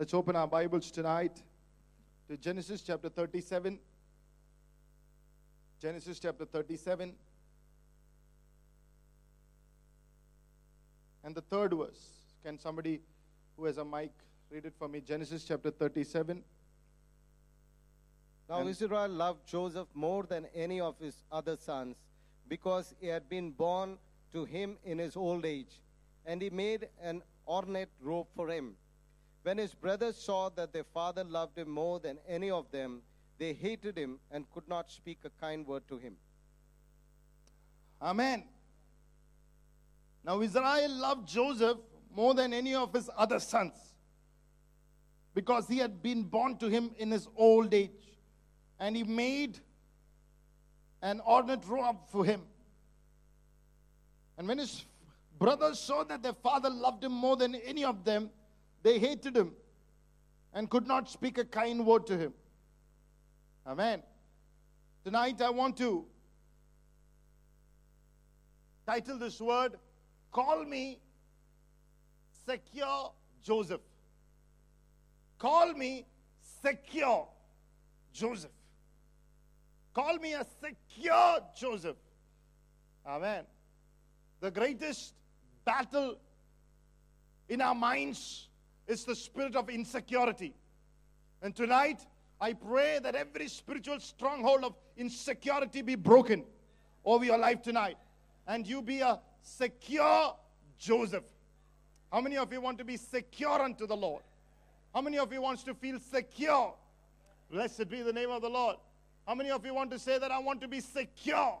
Let's open our Bibles tonight to Genesis chapter 37. Genesis chapter 37. And the third verse. Can somebody who has a mic read it for me? Genesis chapter 37. Now And- Israel loved Joseph more than any of his other sons, because he had been born to him in his old age, and he made an ornate robe for him. When his brothers saw that their father loved him more than any of them, they hated him and could not speak a kind word to him. Amen. Now, Israel loved Joseph more than any of his other sons because he had been born to him in his old age. And he made an ornate robe for him. And when his brothers saw that their father loved him more than any of them, they hated him and could not speak a kind word to him. Amen. Tonight, I want to title this word Call Me Secure Joseph. Call me secure Joseph. Call me a secure Joseph. Amen. The greatest battle in our minds is the spirit of insecurity. And tonight, I pray that every spiritual stronghold of insecurity be broken over your life tonight. And you be a secure Joseph. How many of you want to be secure unto the Lord? How many of you wants to feel secure? Blessed be the name of the Lord. How many of you want to say that I want to be secure?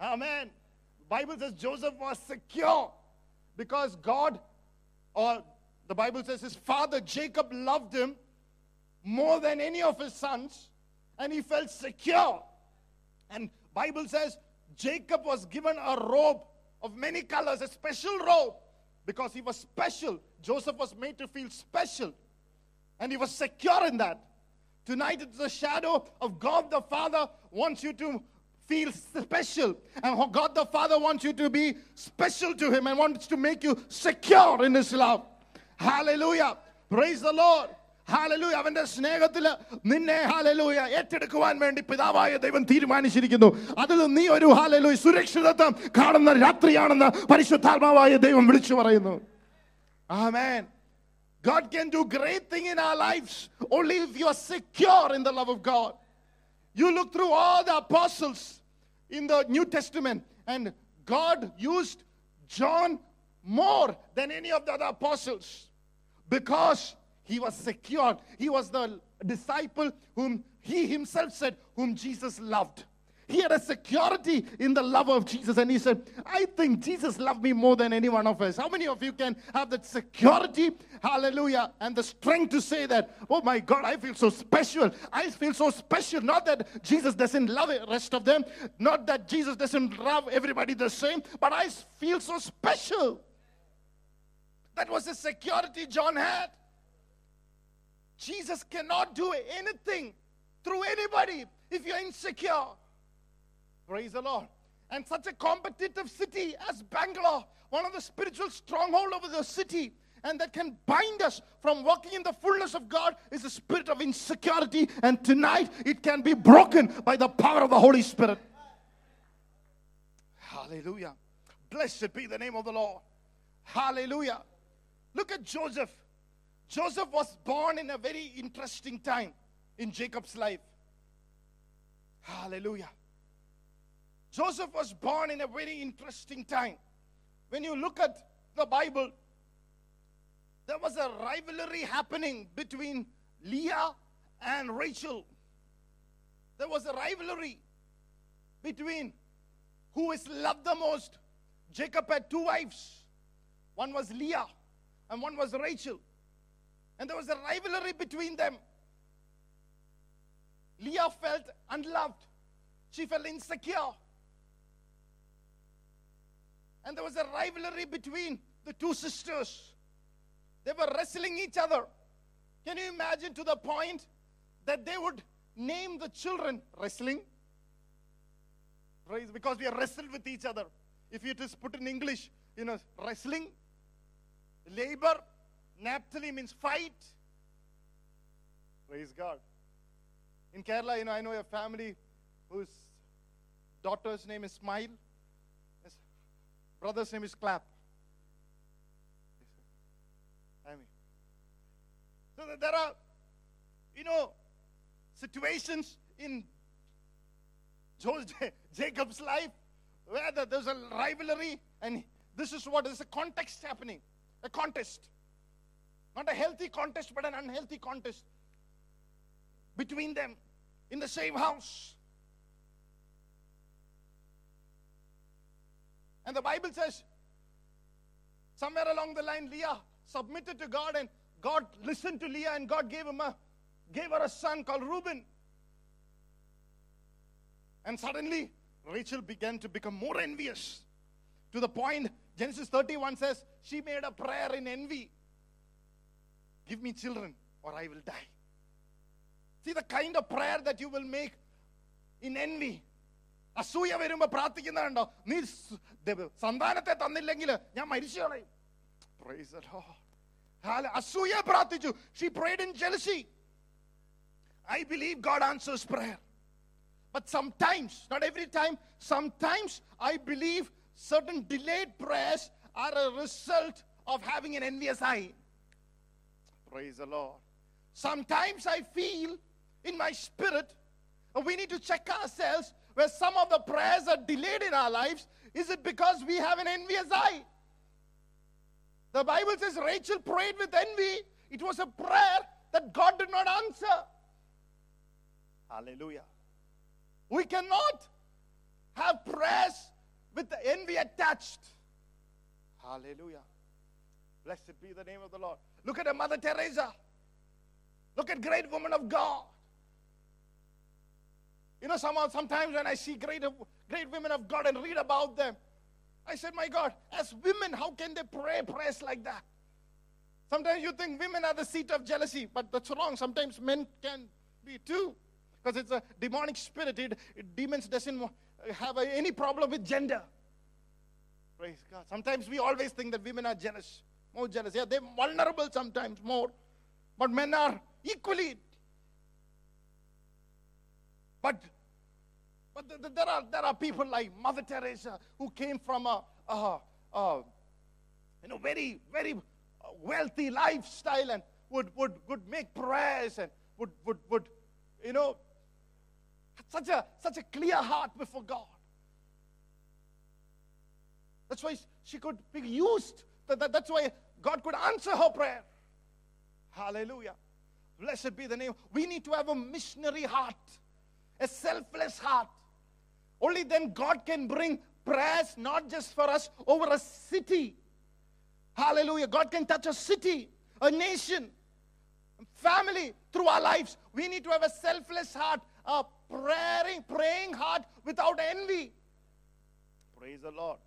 Amen. Bible says Joseph was secure because God or the Bible says his father Jacob loved him more than any of his sons and he felt secure. And Bible says Jacob was given a robe of many colors, a special robe because he was special. Joseph was made to feel special and he was secure in that. Tonight it's the shadow of God the Father wants you to feel special. And God the Father wants you to be special to Him and wants to make you secure in His love. Hallelujah. Praise the Lord. Hallelujah അവന്റെ സ്നേഹത്തിൽ നിന്നെ hallelujah ഏറ്റെടുക്കുവാൻ വേണ്ടി പിതാവായ ദൈവം തീരുമാനിച്ചിരിക്കുന്നു അതിൽ നീ ഒരു ഹാലലൂയ സുരക്ഷിതത്വം കാണുന്ന രാത്രിയാണെന്ന് പരിശുദ്ധാത്മാവായ ദൈവം വിളിച്ചു പറയുന്നു ആമേൻ God can do great thing in our lives only if you are secure in the love of God. You look through all the apostles in the New Testament, and God used John more than any of the other apostles because he was secure. He was the disciple whom he himself said, whom Jesus loved. He had a security in the love of Jesus, and he said, I think Jesus loved me more than any one of us. How many of you can have that security? Hallelujah. And the strength to say that, oh my God, I feel so special. I feel so special. Not that Jesus doesn't love the rest of them, not that Jesus doesn't love everybody the same, but I feel so special. That was the security John had. Jesus cannot do anything through anybody if you're insecure. Praise the Lord. And such a competitive city as Bangalore, one of the spiritual stronghold over the city, and that can bind us from walking in the fullness of God is the spirit of insecurity. And tonight it can be broken by the power of the Holy Spirit. Hallelujah. Blessed be the name of the Lord. Hallelujah. Look at Joseph. Joseph was born in a very interesting time in Jacob's life. Hallelujah. Joseph was born in a very interesting time. When you look at the Bible, there was a rivalry happening between Leah and Rachel. There was a rivalry between who is loved the most. Jacob had two wives. One was Leah and one was Rachel. And there was a rivalry between them. Leah felt unloved. She felt insecure. And there was a rivalry between the two sisters. They were wrestling each other. Can you imagine to the point that they would name the children wrestling? Because we are wrestled with each other. If it is put in English, you know, wrestling, labor, Naphtali means fight, Praise God. In Kerala, you know, I know a family whose daughter's name is Smile, his brother's name is Clap. I mean, so there are, you know, situations in Jacob's life where there's a rivalry, and this is what is the context happening a contest. Not a healthy contest, but an unhealthy contest between them in the same house. And the Bible says, somewhere along the line, Leah submitted to God, and God listened to Leah, and God gave him a gave her a son called Reuben. And suddenly, Rachel began to become more envious. To the point, Genesis 31 says, she made a prayer in envy Give me children, or I will die. See the kind of prayer that you will make in envy. അസൂയ വരുമ്പോ പ്രാർത്ഥിക്കുന്നുണ്ടോ നീ സ്- ദൈവ- സന്താനത്തെ തന്നില്ലെങ്കിൽ ഞാൻ മരിച്ചു കളയും Praise the Lord. Hall- അസൂയ പ്രാർത്ഥിച്ചു she prayed in jealousy I believe God answers prayer. But sometimes, not every time, sometimes I believe certain delayed prayers are a result of having an envious eye. Praise the Lord. Sometimes I feel in my spirit uh, we need to check ourselves where some of the prayers are delayed in our lives. Is it because we have an envious eye? The Bible says Rachel prayed with envy. It was a prayer that God did not answer. Hallelujah. We cannot have prayers with the envy attached. Hallelujah. Blessed be the name of the Lord. Look at Mother Teresa. Look at great women of God. You know, somehow, sometimes when I see great, great women of God and read about them, I said, My God, as women, how can they pray prayers like that? Sometimes you think women are the seat of jealousy, but that's wrong. Sometimes men can be too, because it's a demonic spirit. It, it- demons doesn't have any problem with gender. Praise God. Sometimes we always think that women are jealous, more jealous. Yeah, they're vulnerable sometimes more, but men are equally. But but th- th- there are there are people like Mother Teresa who came from a, a, a you know very very uh, wealthy lifestyle and would would would make prayers and would would would you know such a such a clear heart before God. That's why she could be used. That, that- that's why God could answer her prayer. Hallelujah. Blessed be the name. We need to have a missionary heart, a selfless heart. Only then God can bring prayers not just for us over a city. Hallelujah. God can touch a city, a nation, family through our lives. We need to have a selfless heart, a praying, praying heart without envy. Praise the Lord.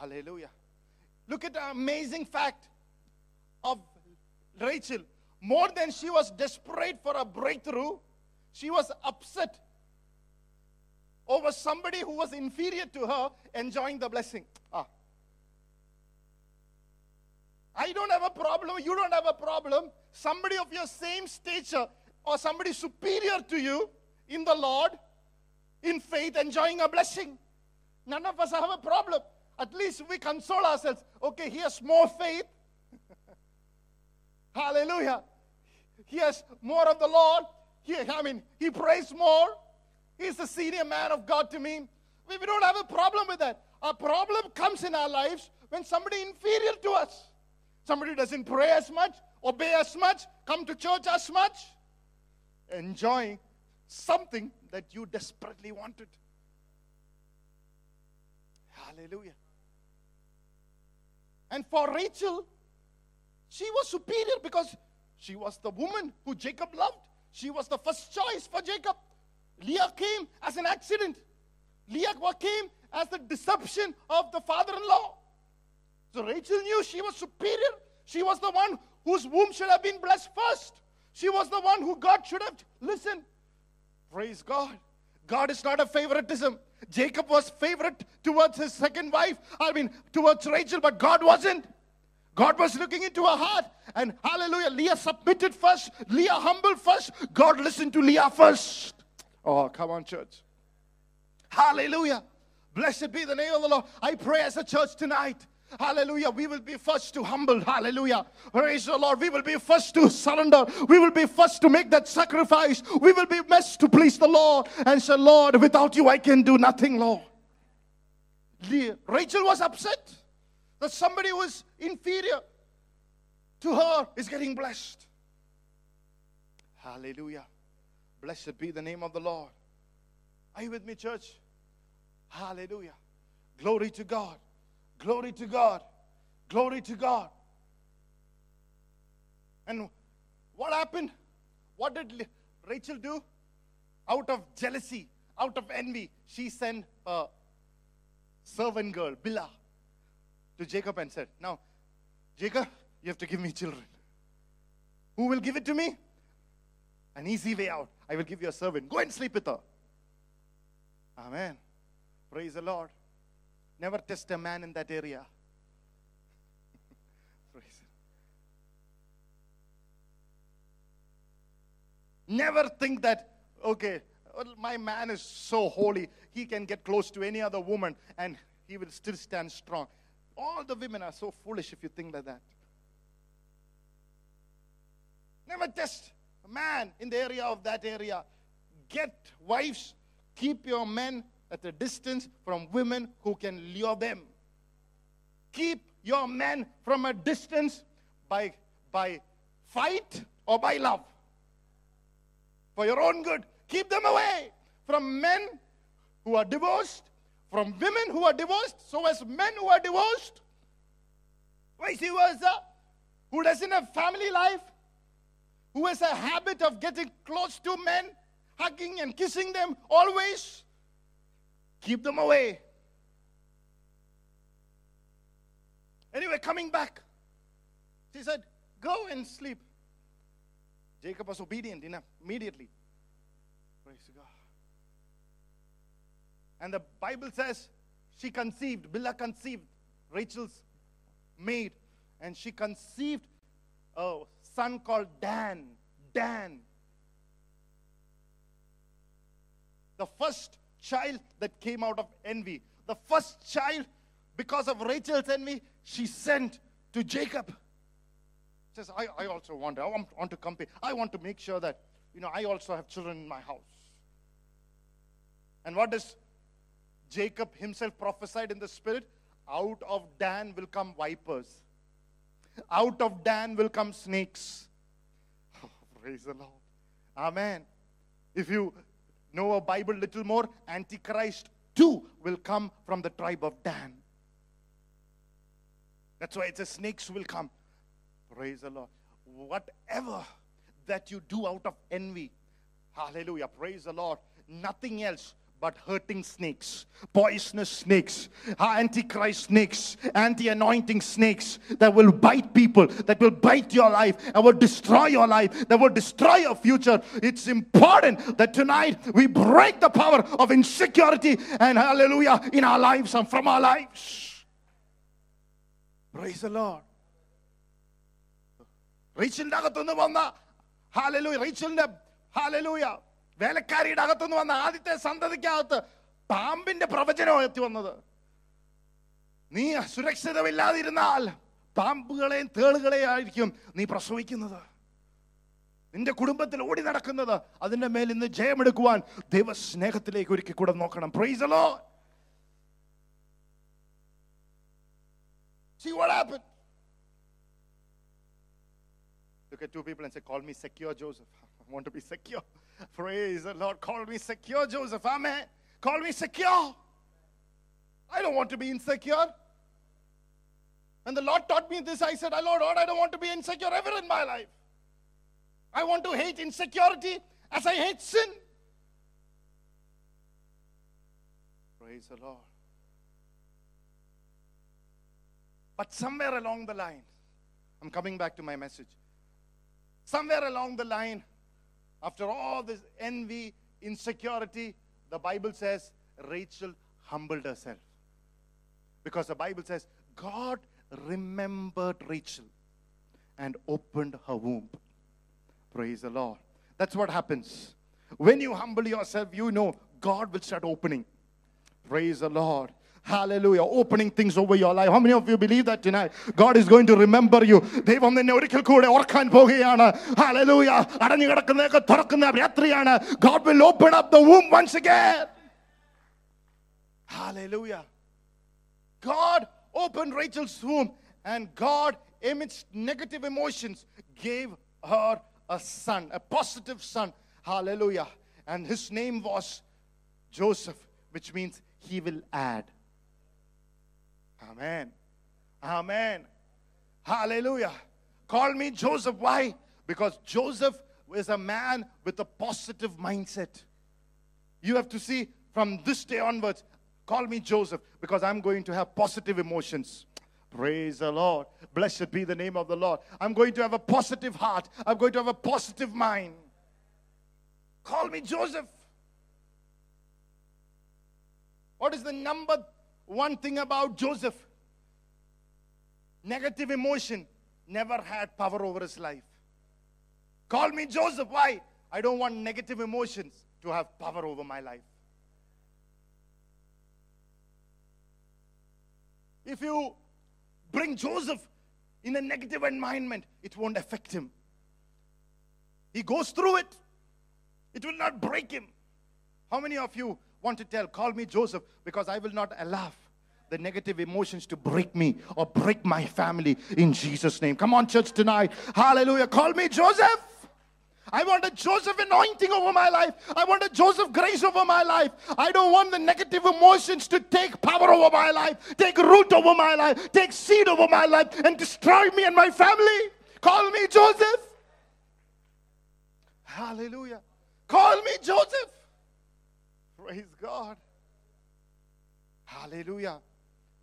Hallelujah. Look at the amazing fact of Rachel. More than she was desperate for a breakthrough, she was upset over somebody who was inferior to her enjoying the blessing. Ah. I don't have a problem, you don't have a problem. Somebody of your same stature or somebody superior to you in the Lord, in faith, enjoying a blessing. None of us have a problem. At least we console ourselves. Okay, he has more faith. Hallelujah. He has more of the Lord. He, I mean, he prays more. He's the senior man of God to me. We, we don't have a problem with that. Our problem comes in our lives when somebody inferior to us. Somebody doesn't pray as much, obey as much, come to church as much, enjoying something that you desperately wanted. Hallelujah. And for Rachel, she was superior because she was the woman who Jacob loved. She was the first choice for Jacob. Leah came as an accident. Leah came as the deception of the father in law. So Rachel knew she was superior. She was the one whose womb should have been blessed first. She was the one who God should have listened. Praise God. God is not a favoritism. Jacob was favorite towards his second wife, I mean, towards Rachel, but God wasn't. God was looking into her heart, And hallelujah, Leah submitted first, Leah humbled first. God listened to Leah first. Oh, come on, church. Hallelujah. Blessed be the name of the Lord. I pray as a church tonight. Hallelujah. We will be first to humble. Hallelujah. Praise the Lord. We will be first to surrender. We will be first to make that sacrifice. We will be best to please the Lord and say, Lord, without you, I can do nothing, Lord. Rachel was upset that somebody was inferior to her is getting blessed. Hallelujah. Blessed be the name of the Lord. Are you with me, church? Hallelujah. Glory to God. Glory to God. Glory to God. And what happened? What did Rachel do? Out of jealousy, out of envy, she sent a servant girl, Bilhah, to Jacob and said, Now, Jacob, you have to give me children. Who will give it to me? An easy way out. I will give you a servant. Go and sleep with her. Amen. Praise the Lord. Never test a man in that area. Never think that, okay, well, my man is so holy, he can get close to any other woman and he will still stand strong. All the women are so foolish if you think like that. Never test a man in the area of that area. Get wives, keep your men at a distance from women who can lure them. Keep your men from a distance by, by fight or by love. For your own good. Keep them away from men who are divorced, from women who are divorced, so as men who are divorced. Vice versa. Who doesn't have family life, who has a habit of getting close to men, hugging and kissing them always, keep them away. Anyway, coming back, she said, Go and sleep. Jacob was obedient enough immediately. Praise God. And the Bible says she conceived, Bilhah conceived, Rachel's maid, and she conceived a son called Dan. Dan. The first child that came out of envy. The first child, because of Rachel's envy, she sent to Jacob. Says, I, I also want, I want, want to compare. I want to make sure that, you know, I also have children in my house. And what does Jacob himself prophesied in the spirit? Out of Dan will come vipers. Out of Dan will come snakes. Oh, praise the Lord. Amen. If you know a Bible little more, Antichrist too will come from the tribe of Dan. That's why it says snakes will come. Praise the Lord. Whatever that you do out of envy, hallelujah, praise the Lord, nothing else but hurting snakes, poisonous snakes, antichrist snakes, anti anointing snakes that will bite people, that will bite your life, and will destroy your life, that will destroy your future. It's important that tonight we break the power of insecurity and hallelujah in our lives and from our lives. Praise the Lord. റീച്ചിലിന്റെ അകത്തുനിന്ന് വന്ന hallelujah റീച്ചിലിന്റെ hallelujah വേലക്കാരിയുടെ അകത്തുനിന്ന് വന്ന ആദ്യത്തെ സന്തതിക്കകത്ത് പാമ്പിന്റെ പ്രവചനം എത്തി വന്നത് നീ സുരക്ഷിതമില്ലാതിരുന്നാൽ പാമ്പുകളെയും തേളുകളെയും ആയിരിക്കും നീ പ്രസവിക്കുന്നത് നിന്റെ കുടുംബത്തിൽ ഓടി നടക്കുന്നത് അതിന്റെ മേൽ ഇന്ന് ജയമെടുക്കുവാൻ ദൈവസ്നേഹത്തിലേക്ക് ഒരുക്കി കൂടെ നോക്കണം praise Lord See what happened? Look at two people and say, Call me secure, Joseph. I want to be secure. Praise the Lord. Call me secure, Joseph. Amen. Call me secure. I don't want to be insecure. And the Lord taught me this, I said, oh, Lord, Lord, I don't want to be insecure ever in my life. I want to hate insecurity as I hate sin. Praise the Lord. But somewhere along the line, I'm coming back to my message. Somewhere along the line, after all this envy, insecurity, the Bible says Rachel humbled herself. Because the Bible says God remembered Rachel and opened her womb. Praise the Lord. That's what happens. When you humble yourself, you know God will start opening. Praise the Lord. Hallelujah. Opening things over your life. How many of you believe that tonight? God is going to remember you. ദൈവം നിന്നെ ഒരിക്കൽ കൂടെ ഓർക്കാൻ പോവുകയാണ് Hallelujah. അടഞ്ഞു കിടക്കുന്നതൊക്കെ തുറക്കുന്ന രാത്രിയാണ് God will open up the womb once again. Hallelujah. God opened Rachel's womb and God, amidst negative emotions, gave her a son, a positive son. Hallelujah. And his name was Joseph, which means he will add. Amen. Amen. Hallelujah. Call me Joseph. Why? Because Joseph is a man with a positive mindset. You have to see from this day onwards, call me Joseph because I'm going to have positive emotions. Praise the Lord. Blessed be the name of the Lord. I'm going to have a positive heart. I'm going to have a positive mind. Call me Joseph. What is the number one thing about Joseph? Negative emotion never had power over his life. Call me Joseph. Why? I don't want negative emotions to have power over my life. If you bring Joseph in a negative environment, it won't affect him. He goes through it, it will not break him. How many of you want to tell, call me Joseph, because I will not allow the negative emotions to break me or break my family in Jesus' name? Come on, church, tonight. Hallelujah. Call me Joseph. I want a Joseph anointing over my life. I want a Joseph grace over my life. I don't want the negative emotions to take power over my life, take root over my life, take seed over my life, and destroy me and my family. Call me Joseph. Hallelujah. Call me Joseph. Praise God. Hallelujah.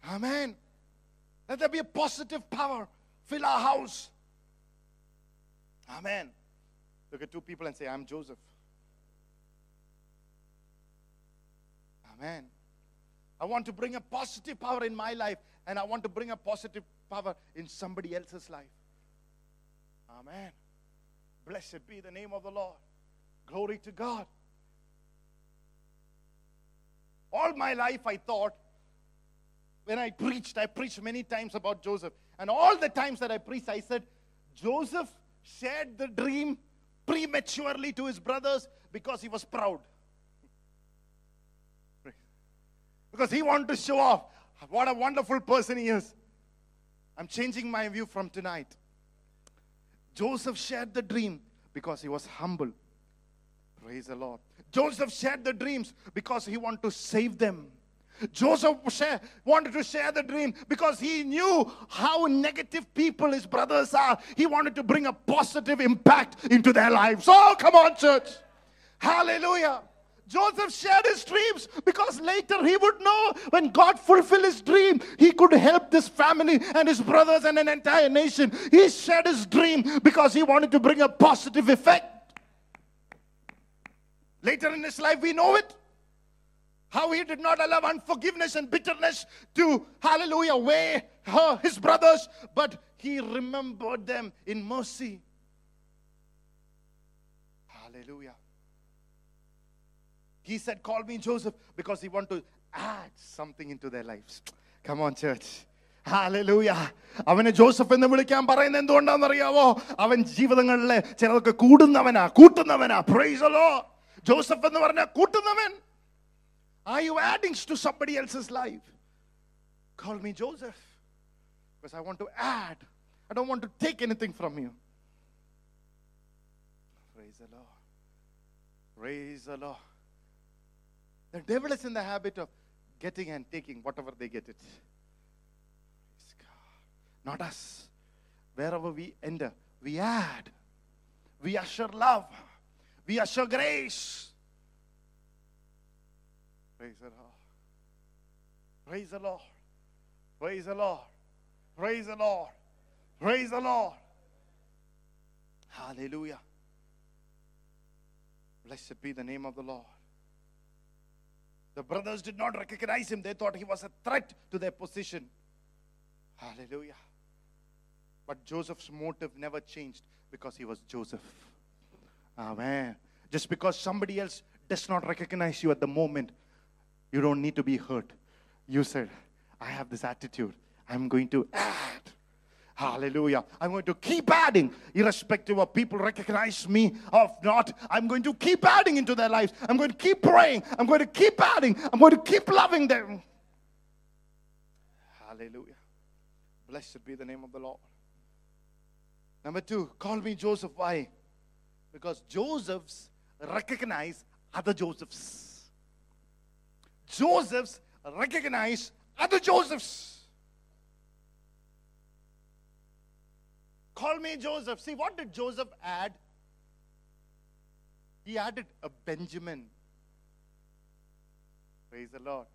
Amen. Let there be a positive power. Fill our house. Amen. Look at two people and say, I'm Joseph. Amen. I want to bring a positive power in my life, and I want to bring a positive power in somebody else's life. Amen. Blessed be the name of the Lord. Glory to God. All my life, I thought, when I preached, I preached many times about Joseph. And all the times that I preached, I said, Joseph shared the dream prematurely to his brothers because he was proud. Because he wanted to show off what a wonderful person he is. I'm changing my view from tonight. Joseph shared the dream because he was humble. Praise the Lord. Joseph shared the dreams because he wanted to save them. Joseph share, wanted to share the dream because he knew how negative people his brothers are. He wanted to bring a positive impact into their lives. Oh, come on, church. Hallelujah. Joseph shared his dreams because later he would know when God fulfilled his dream, he could help this family and his brothers and an entire nation. He shared his dream because he wanted to bring a positive effect. Later in his life, we know it. How he did not allow unforgiveness and bitterness to, hallelujah, weigh her, his brothers, but he remembered them in mercy. Hallelujah. He said, Call me Joseph because he wanted to add something into their lives. Come on, church. Hallelujah അവനെ Joseph എന്ന് വിളിക്കാൻ പറയുന്നത് എന്തുകൊണ്ടാണെന്നറിയാവോ അവൻ ജീവിതങ്ങളിലെ ചിലതൊക്കെ കൂടുന്നവനാ കൂട്ടുന്നവനാ പ്രൈസലോ Joseph എന്ന് പറഞ്ഞാൽ കൂട്ടുന്നവൻ Are you adding to somebody else's life? Call me Joseph because I want to add. I don't want to take anything from you. Praise the Lord. Praise the Lord. The devil is in the habit of getting and taking whatever they get it. Praise God. Not us. Wherever we enter, we add. We usher love. We usher grace. Praise the Lord. Praise the Lord. Praise the Lord. Praise the Lord. Praise the Lord. Hallelujah. Blessed be the name of the Lord. The brothers did not recognize him. They thought he was a threat to their position. Hallelujah. But Joseph's motive never changed because he was Joseph. Amen. Just because somebody else does not recognize you at the moment, you don't need to be hurt. You said, I have this attitude. I'm going to add. Hallelujah. I'm going to keep adding, irrespective of people recognize me or not. I'm going to keep adding into their lives. I'm going to keep praying. I'm going to keep adding. I'm going to keep loving them. Hallelujah. Blessed be the name of the Lord. Number two, call me Joseph. Why? Because Josephs recognize other Josephs. Josephs recognize other Josephs. Call me Joseph. See, what did Joseph add? He added a Benjamin. Praise the Lord.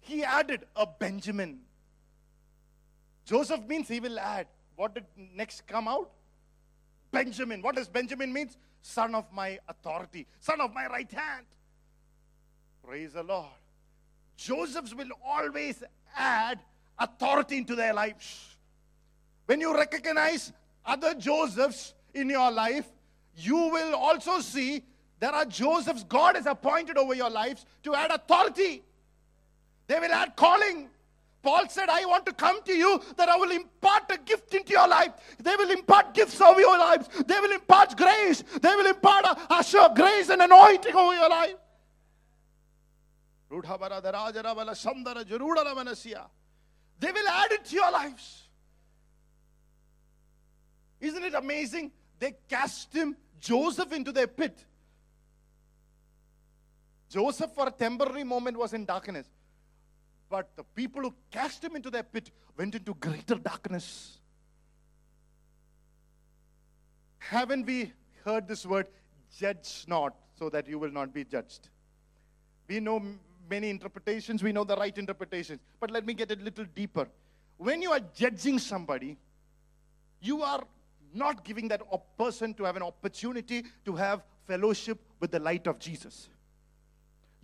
He added a Benjamin. Joseph means he will add. What did next come out? Benjamin. What does Benjamin means? Son of my authority, son of my right hand. Praise the Lord. Josephs will always add authority into their lives. When you recognize other Josephs in your life, you will also see there are Josephs God has appointed over your lives to add authority. They will add calling. Paul said, I want to come to you that I will impart a gift into your life. They will impart gifts over your lives. They will impart grace. They will impart a, a sure grace and anointing over your life. They will add it to your lives. Isn't it amazing? They cast him, Joseph, into their pit. Joseph, for a temporary moment, was in darkness. But the people who cast him into their pit went into greater darkness. Haven't we heard this word, judge not, so that you will not be judged? We know many interpretations, we know the right interpretations. But let me get a little deeper. When you are judging somebody, you are not giving that person to have an opportunity to have fellowship with the light of Jesus.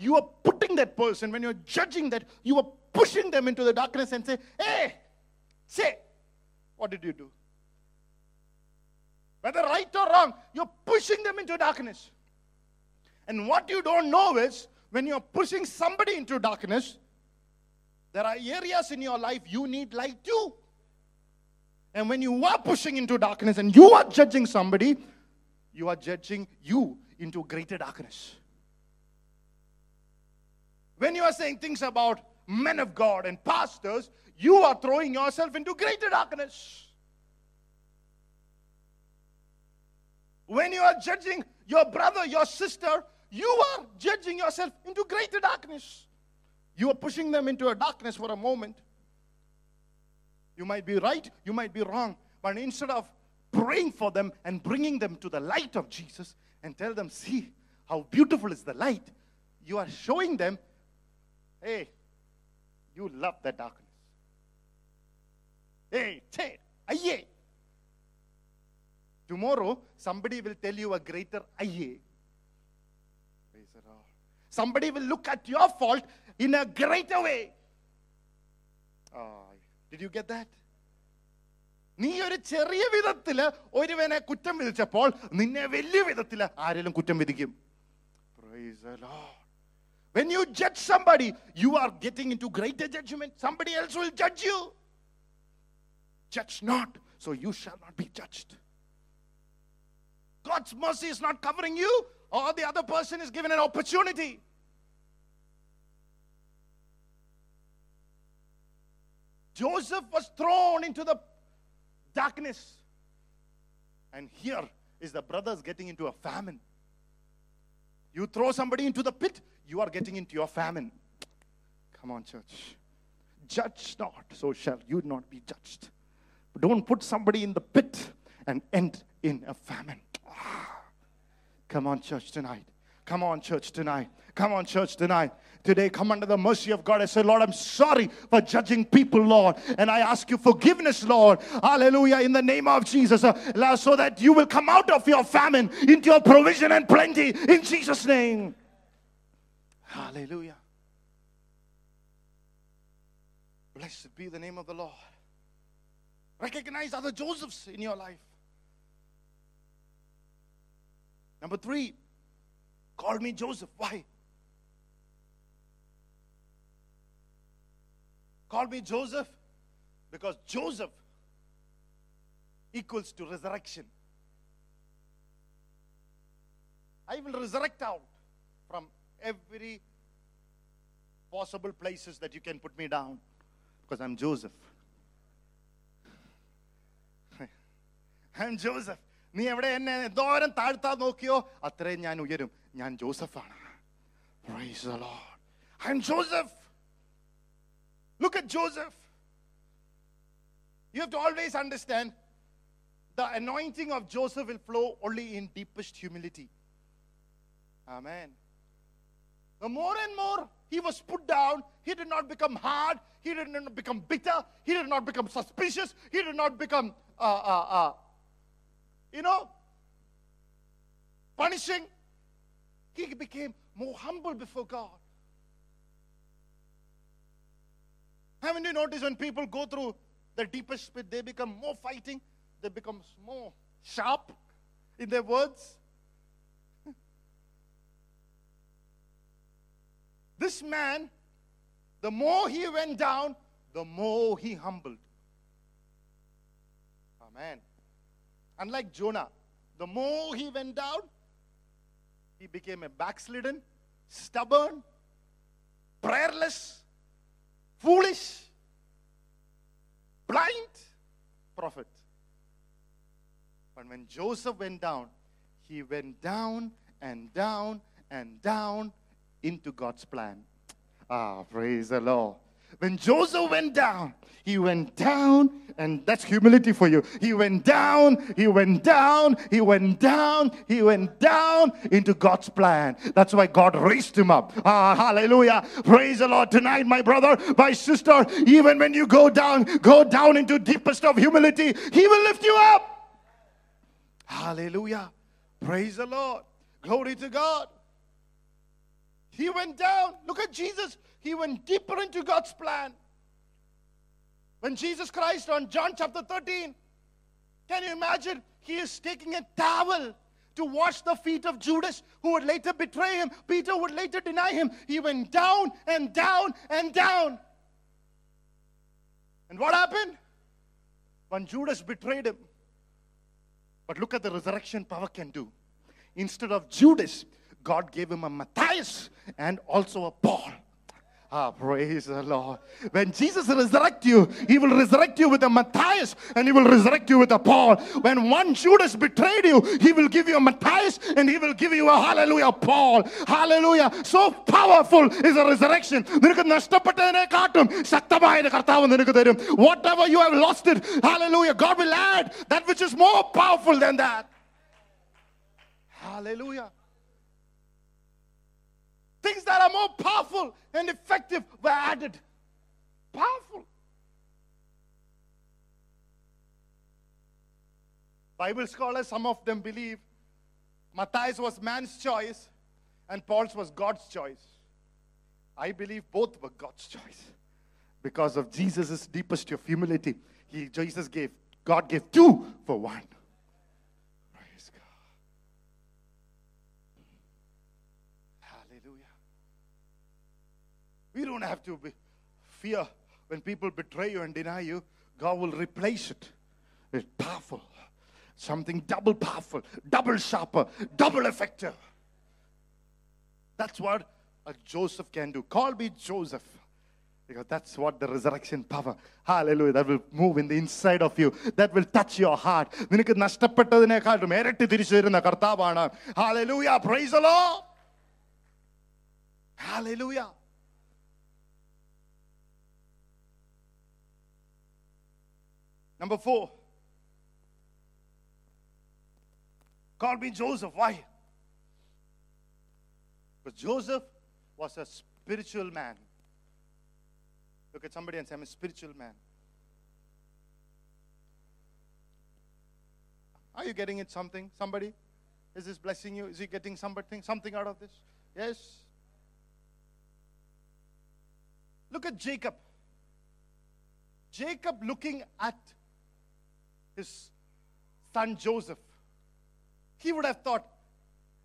You are putting that person, when you're judging that, you are pushing them into the darkness and say, hey, say, what did you do? Whether right or wrong, you're pushing them into darkness. And what you don't know is, when you're pushing somebody into darkness, there are areas in your life you need light too. And when you are pushing into darkness and you are judging somebody, you are judging you into greater darkness. When you are saying things about men of God and pastors, you are throwing yourself into greater darkness. When you are judging your brother, your sister, you are judging yourself into greater darkness. You are pushing them into a darkness for a moment. You might be right, you might be wrong, but instead of praying for them and bringing them to the light of Jesus and tell them, see how beautiful is the light, you are showing them, hey, you love the darkness. Hey, Ted, aye. Tomorrow, somebody will tell you a greater aye. Praise the Lord. Somebody will look at your fault in a greater way. Oh, did you get that? നീ ഒരു ചെറിയ വിധത്തില് ഒരുവനെ കുറ്റം വിധിച്ചപ്പോൾ നിന്നെ വലിയ വിധത്തില് ആരെങ്കിലും കുറ്റം വിധിക്കും Praise the Lord. when you judge somebody, you are getting into greater judgment. Somebody else will judge you. Judge not, so you shall not be judged. God's mercy is not covering you, or the other person is given an opportunity. Joseph was thrown into the darkness. And here is the brothers getting into a famine. You throw somebody into the pit, you are getting into your famine. Come on, church. Judge not, so shall you not be judged. Don't put somebody in the pit and end in a famine. Ah. Come on, church, tonight. Come on, church, tonight. Come on, church, tonight. Today, come under the mercy of God. I say, Lord, I'm sorry for judging people, Lord. And I ask you forgiveness, Lord. Hallelujah. In the name of Jesus. uh, so that you will come out of your famine into your provision and plenty in Jesus' name. Hallelujah. Blessed be the name of the Lord. Recognize other Josephs in your life. Number three, call me Joseph. Why? Call me Joseph because Joseph equals to resurrection. I will resurrect out every possible places that you can put me down because I'm Joseph. I'm Joseph. നീ എവിടെ എന്നെ എന്തോരം താഴ്ത്താൻ നോക്കിയോ അത്രയും ഞാൻ ഉയരും ഞാൻ ജോസഫാണ് Praise the Lord. I'm Joseph. Look at Joseph. You have to always understand the anointing of Joseph will flow only in deepest humility. Amen. The more and more he was put down, he did not become hard, he did not become bitter, he did not become suspicious, he did not become, uh, uh, uh, you know, punishing. He became more humble before God. Haven't you noticed when people go through the deepest pit, they become more fighting, they become more sharp in their words? This man, the more he went down, the more he humbled. Amen. Unlike Jonah, the more he went down, he became a backslidden, stubborn, prayerless, foolish, blind prophet. But when Joseph went down, he went down and down and down into God's plan. Ah, praise the Lord. When Joseph went down, he went down, and that's humility for you. He went down, he went down, he went down, he went down into God's plan. That's why God raised him up. Ah, hallelujah. Praise the Lord. Tonight, my brother, my sister, even when you go down, go down into deepest of humility, he will lift you up. Hallelujah. Praise the Lord. Glory to God. He went down. Look at Jesus. He went deeper into God's plan. When Jesus Christ on John chapter 13, can you imagine? He is taking a towel to wash the feet of Judas, who would later betray him. Peter would later deny him. He went down and down and down. And what happened? When Judas betrayed him. But look at the resurrection power can do. Instead of Judas, God gave him a Matthias and also a Paul. Ah, praise the Lord. When Jesus resurrect you, he will resurrect you with a Matthias and he will resurrect you with a Paul. When one Judas betrayed you, he will give you a Matthias and he will give you a hallelujah Paul. Hallelujah. So powerful is a resurrection. നിനക്ക് നഷ്ടപ്പെട്ടതിനെക്കാട്ടും ശക്തമായ ഒരു കർത്താവ് നിനക്ക് തരും. Whatever you have lost it, hallelujah, God will add that which is more powerful than that. Hallelujah. Things that are more powerful and effective were added. Powerful. Bible scholars, some of them believe Matthias was man's choice and Paul's was God's choice. I believe both were God's choice because of Jesus' deepest of humility. He, Jesus gave, God gave two for one. Praise God. Hallelujah. We don't have to be, fear when people betray you and deny you. God will replace it with powerful, something double powerful, double sharper, double effective. That's what a Joseph can do. Call me Joseph. Because that's what the resurrection power, hallelujah, that will move in the inside of you. That will touch your heart. നിനക്ക് നഷ്ടപ്പെട്ടതിനേക്കാളും ഇരട്ടി തിരിച്ചു തരുന്ന കർത്താവാണ് hallelujah price law hallelujah Number four. Call me Joseph. Why? Because Joseph was a spiritual man. Look at somebody and say, I'm a spiritual man. Are you getting it something? Somebody? Is this blessing you? Is he getting something something out of this? Yes. Look at Jacob. Jacob looking at his son Joseph, he would have thought,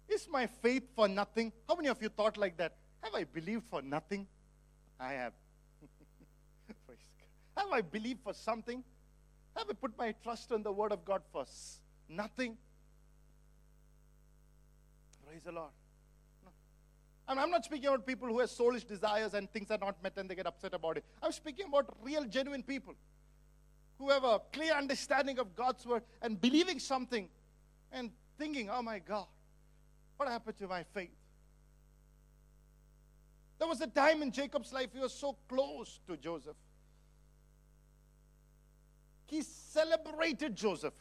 Is my faith for nothing? How many of you thought like that? Have I believed for nothing? I have. Have I believed for something? Have I put my trust in the word of God for nothing? Praise the Lord. I'm, I'm not speaking about people who have soulish desires and things are not met and they get upset about it. I'm speaking about real, genuine people who have a clear understanding of God's word and believing something and thinking, oh my God, what happened to my faith? There was a time in Jacob's life he was so close to Joseph. He celebrated Joseph.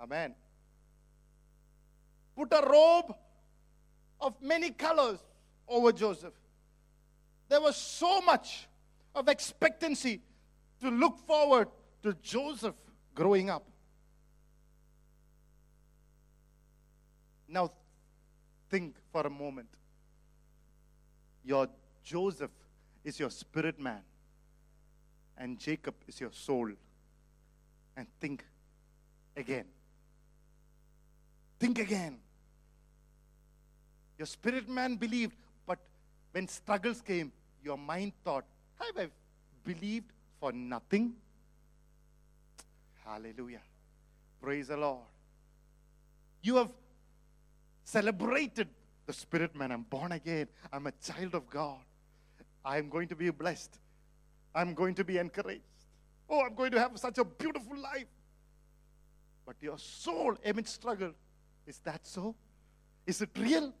Amen. Put a robe of many colors over Joseph. There was so much of expectancy to look forward to Joseph growing up. Now, think for a moment. Your Joseph is your spirit man, and Jacob is your soul. And think again. Think again. Your spirit man believed, but when struggles came, your mind thought, Have I believed for nothing? Hallelujah. Praise the Lord. You have celebrated the spirit man. I'm born again. I'm a child of God. I'm going to be blessed. I'm going to be encouraged. Oh, I'm going to have such a beautiful life. But your soul amid struggle, is that so? Is it real?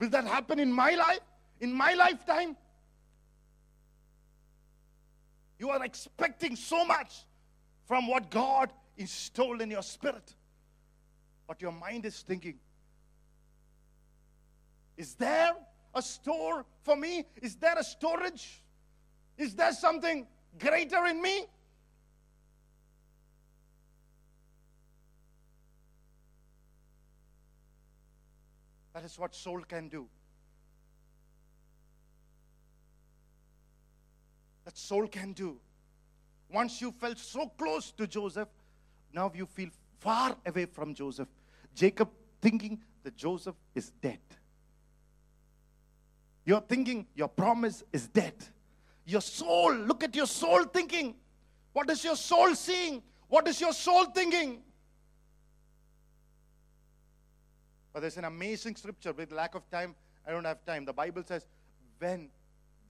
Will that happen in my life? In my lifetime? You are expecting so much from what God installed in your spirit. But your mind is thinking, is there a store for me? Is there a storage? Is there something greater in me? That is what soul can do. That soul can do. Once you felt so close to Joseph, now you feel far away from Joseph. Jacob thinking that Joseph is dead. You're thinking your promise is dead. Your soul, look at your soul thinking. What is your soul seeing? What is your soul thinking? But there's an amazing scripture. With lack of time, I don't have time. The Bible says, when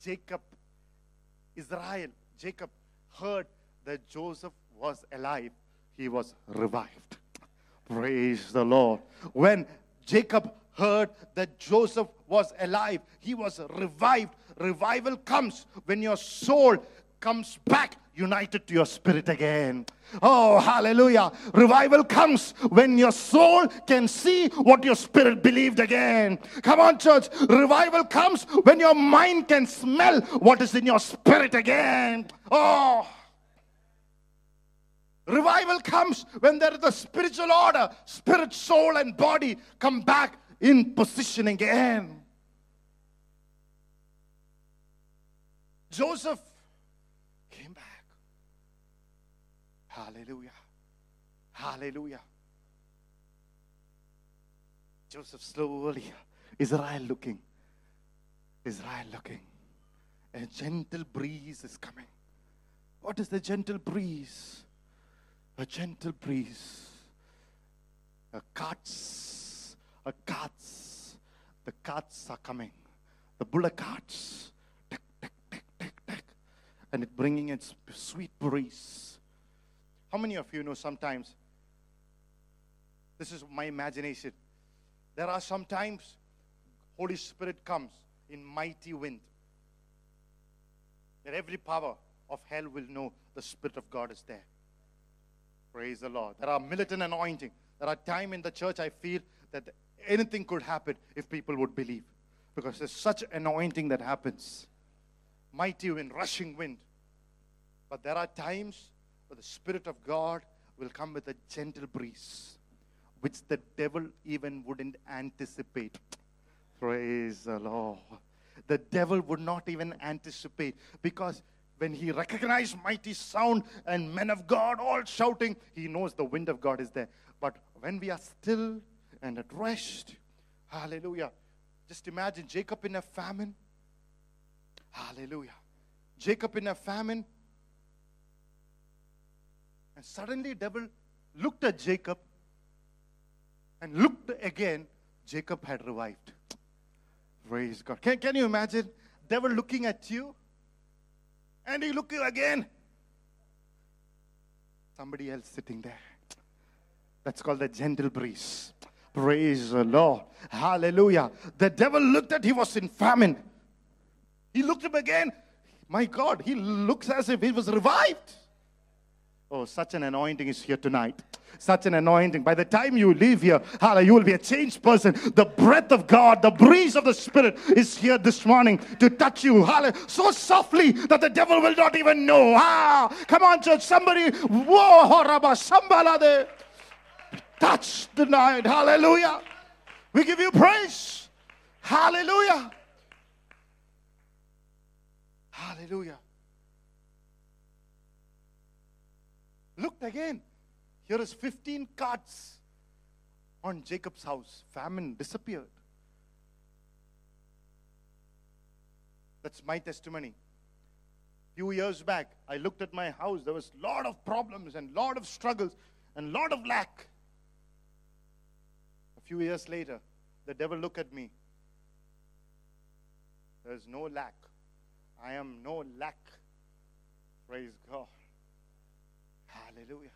Jacob, Israel, Jacob heard that Joseph was alive, he was revived. Praise the Lord. When Jacob heard that Joseph was alive, he was revived. Revival comes when your soul comes back united to your spirit again. Oh, hallelujah. Revival comes when your soul can see what your spirit believed again. Come on, church. Revival comes when your mind can smell what is in your spirit again. Oh. Revival comes when there is a spiritual order, spirit, soul, and body come back in position again. Joseph came back. Hallelujah. Hallelujah. Joseph slowly, Israel looking, Israel looking. A gentle breeze is coming. What is the gentle breeze? A gentle breeze. A carts, a carts. The carts are coming. The bullock carts. Tick, tick, tick, tick, tick. And it bringing its sweet breeze. How many of you know sometimes? This is my imagination. There are sometimes Holy Spirit comes in mighty wind. That every power of hell will know the Spirit of God is there. Praise the Lord. There are militant anointing. There are time in the church I feel that anything could happen if people would believe. Because there's such anointing that happens. Mighty wind, rushing wind. But there are times the Spirit of God will come with a gentle breeze, which the devil even wouldn't anticipate. Praise the Lord. The devil would not even anticipate because when he recognized mighty sound and men of God all shouting, he knows the wind of God is there. But when we are still and at rest, hallelujah. Just imagine Jacob in a famine. Hallelujah. Jacob in a famine. And suddenly devil looked at Jacob and looked again. Jacob had revived. Praise God. Can, can you imagine? Devil looking at you and he look you again. Somebody else sitting there. That's called the gentle breeze. Praise the Lord. Hallelujah. The devil looked at he was in famine. He looked him again. My God, he looks as if he was revived. Oh, such an anointing is here tonight. Such an anointing. By the time you leave here, hallelujah, you will be a changed person. The breath of God, the breeze of the Spirit is here this morning to touch you. Hallelujah. So softly that the devil will not even know. Ah, come on, church. Somebody, whoa. Touch tonight. Hallelujah. We give you praise. Hallelujah. Hallelujah. Looked again. Here is 15 carts on Jacob's house. Famine disappeared. That's my testimony. Few years back, I looked at my house. There was a lot of problems and lot of struggles and lot of lack. A few years later, the devil looked at me. There's no lack. I am no lack. Praise God. Hallelujah.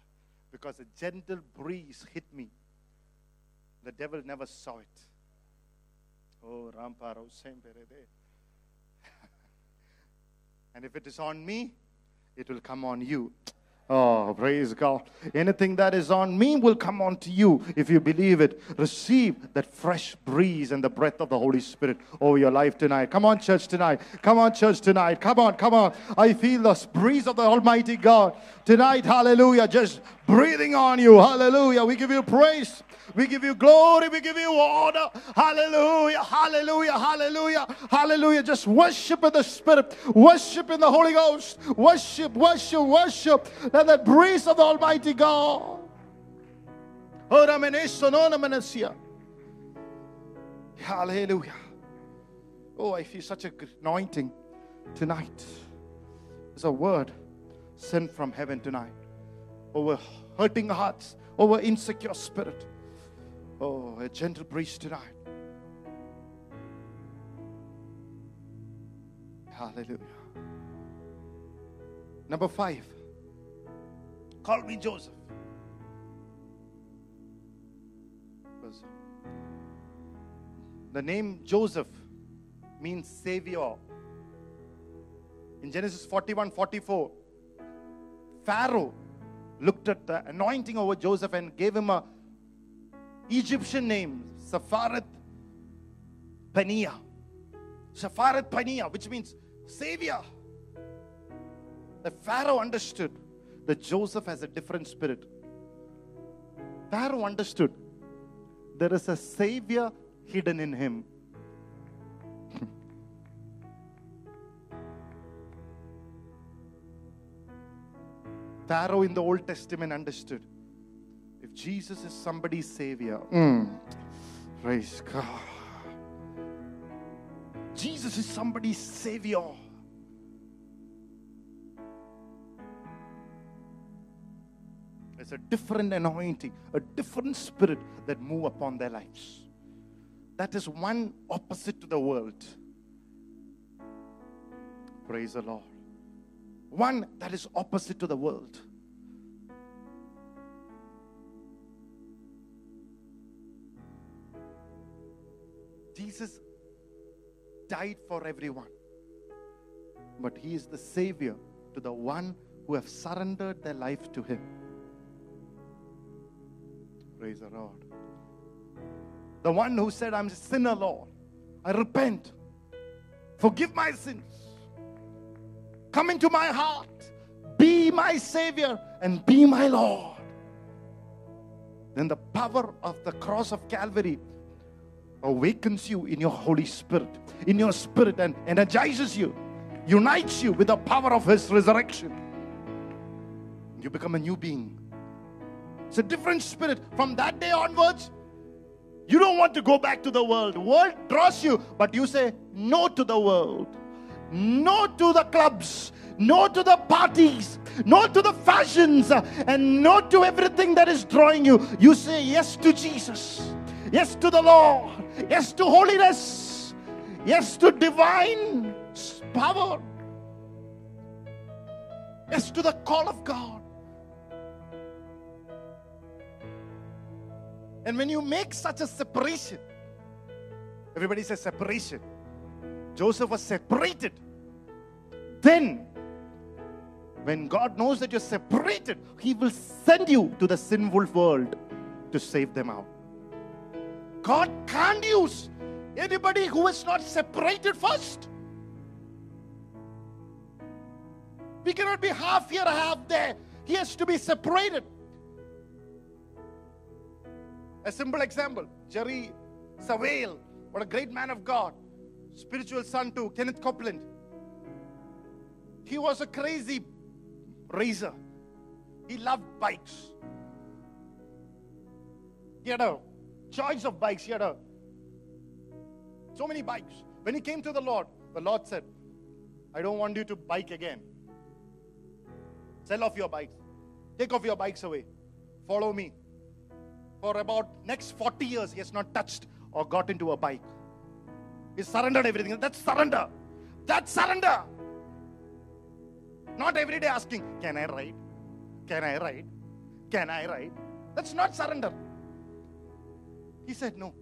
Because a gentle breeze hit me. The devil never saw it. Oh, Ramparo Semperede. And if it is on me, it will come on you. Oh, praise God. Anything that is on me will come on to you if you believe it. Receive that fresh breeze and the breath of the Holy Spirit over your life tonight. Come on, church, tonight. Come on, church, tonight. Come on, come on. I feel the breeze of the Almighty God tonight. Hallelujah. Just breathing on you. Hallelujah. We give you praise. We give you glory. We give you honor. Hallelujah. Hallelujah. Hallelujah. Hallelujah. Just worship in the Spirit. Worship in the Holy Ghost. Worship, worship, worship. Let the breeze of the Almighty God. Hallelujah. Oh, I feel such a anointing tonight. There's a word sent from heaven tonight over hurting hearts, over insecure spirit. Oh, a gentle breeze tonight. Hallelujah. Number five. Call me Joseph. The name Joseph means savior. In Genesis 41 44, Pharaoh looked at the anointing over Joseph and gave him a Egyptian name, Sepharad Pania. Sepharad Pania, which means savior. The Pharaoh understood that Joseph has a different spirit. Pharaoh understood there is a savior hidden in him. Pharaoh in the Old Testament understood if Jesus is somebody's savior, mm, praise God. Jesus is somebody's savior. It's a different anointing, a different spirit that move upon their lives. That is one opposite to the world. Praise the Lord. One that is opposite to the world. Jesus died for everyone. But he is the savior to the one who have surrendered their life to him. Praise the Lord. The one who said, I'm a sinner, Lord. I repent. Forgive my sins. Come into my heart. Be my Savior and be my Lord. Then the power of the cross of Calvary awakens you in your Holy Spirit, in your spirit, and energizes you. unites you with the power of His resurrection. You become a new being. It's a different spirit. From that day onwards, you don't want to go back to the world. World draws you, but you say no to the world. No to the clubs. No to the parties. No to the fashions. And no to everything that is drawing you. You say yes to Jesus. Yes to the Lord. Yes to holiness. Yes to divine power. Yes to the call of God. And when you make such a separation, everybody says separation. Joseph was separated. Then, when God knows that you're separated, He will send you to the sinful world to save them out. God can't use anybody who is not separated first. We cannot be half here, half there. He has to be separated. A simple example Jerry Savelle, what a great man of God, spiritual son to Kenneth Copeland. He was a crazy racer, he loved bikes. He had a choice of bikes, he had a so many bikes. When he came to the Lord, the Lord said, I don't want you to bike again. Sell off your bikes. Take off your bikes away. Follow me for about next 40 years he has not touched or got into a bike he surrendered everything. That's surrender. That's surrender. Not every day asking can i ride can i ride can i ride that's not surrender. He said no.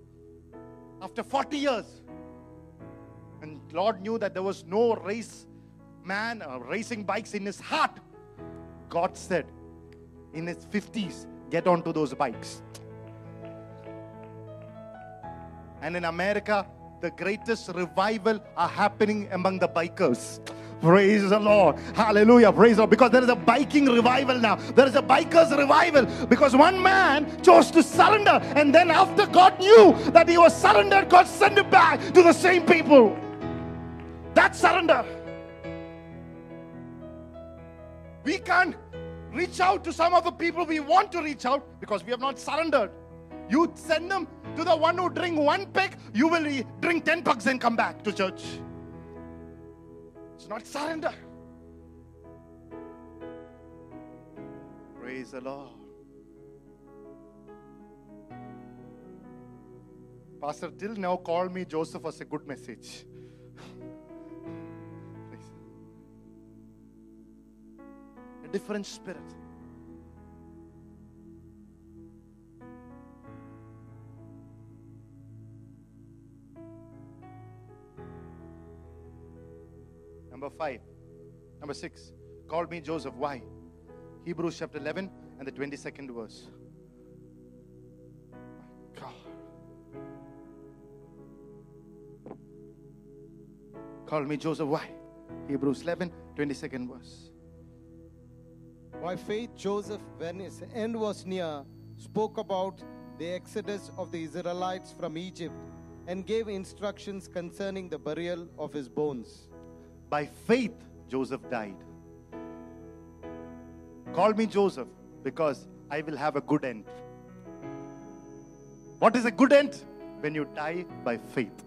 After 40 years and lord knew that there was no race man uh, racing bikes in his heart god said in his 50s get onto those bikes. And in America, the greatest revival are happening among the bikers. Praise the Lord. Hallelujah. Praise the Lord. Because there is a biking revival now. There is a bikers revival. Because one man chose to surrender. And then after God knew that he was surrendered, God sent him back to the same people. That surrender. We can't reach out to some of the people we want to reach out because we have not surrendered. You send them to the one who drink one peg, you will drink 10 pugs and come back to church. It's not surrender. Praise the Lord. Pastor till now called me Joseph was a good message. a different spirit. Number five. Number six. Called me Joseph. Why? Hebrews chapter 11 and the 22nd verse. God. Call me Joseph. Why? Hebrews 11, 22nd verse. By faith, Joseph, when his end was near, spoke about the exodus of the Israelites from Egypt and gave instructions concerning the burial of his bones. By faith, Joseph died. Call me Joseph because I will have a good end. What is a good end? When you die by faith.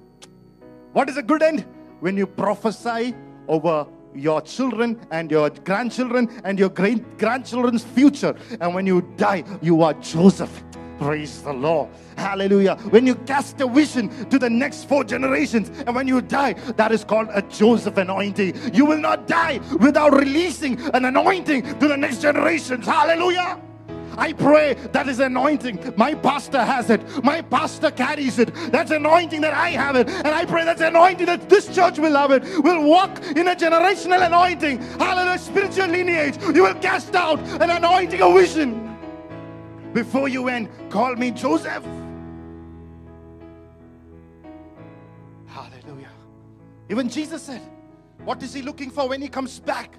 What is a good end? When you prophesy over your children and your grandchildren and your great grandchildren's future. And when you die, you are Joseph. Praise the Lord. Hallelujah. When you cast a vision to the next four generations, and when you die, that is called a Joseph anointing. You will not die without releasing an anointing to the next generations. Hallelujah. I pray that is anointing. My pastor has it. My pastor carries it. That's anointing that I have it. And I pray that's anointing that this church will have it. Will walk in a generational anointing. Hallelujah. Spiritual lineage. You will cast out an anointing of vision. Before you went, call me Joseph. Hallelujah. Even Jesus said, What is he looking for when he comes back?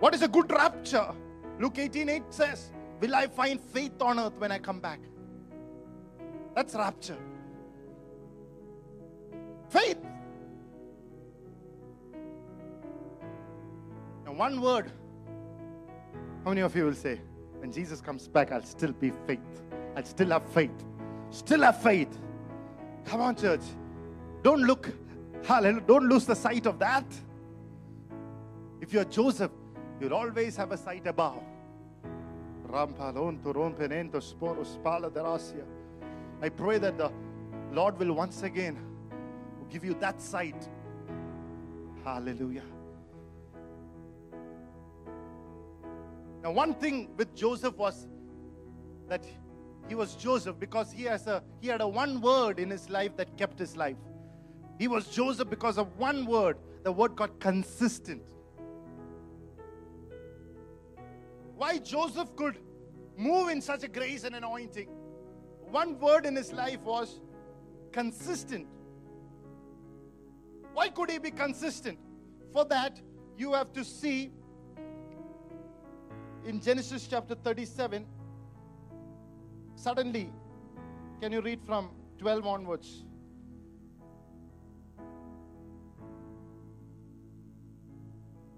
What is a good rapture? Luke 18 8 says, Will I find faith on earth when I come back? That's rapture. Faith. Now, one word. How many of you will say, when Jesus comes back, I'll still be faith? I'll still have faith. Still have faith. Come on, church. Don't look, hallelujah, don't lose the sight of that. If you're Joseph, you'll always have a sight above. I pray that the Lord will once again give you that sight. Hallelujah. Now, one thing with Joseph was that he was Joseph because he has a he had a one word in his life that kept his life. He was Joseph because of one word. The word got consistent. Why Joseph could move in such a grace and anointing. One word in his life was consistent. Why could he be consistent? For that, you have to see in Genesis chapter 37. Suddenly, can you read from 12 onwards?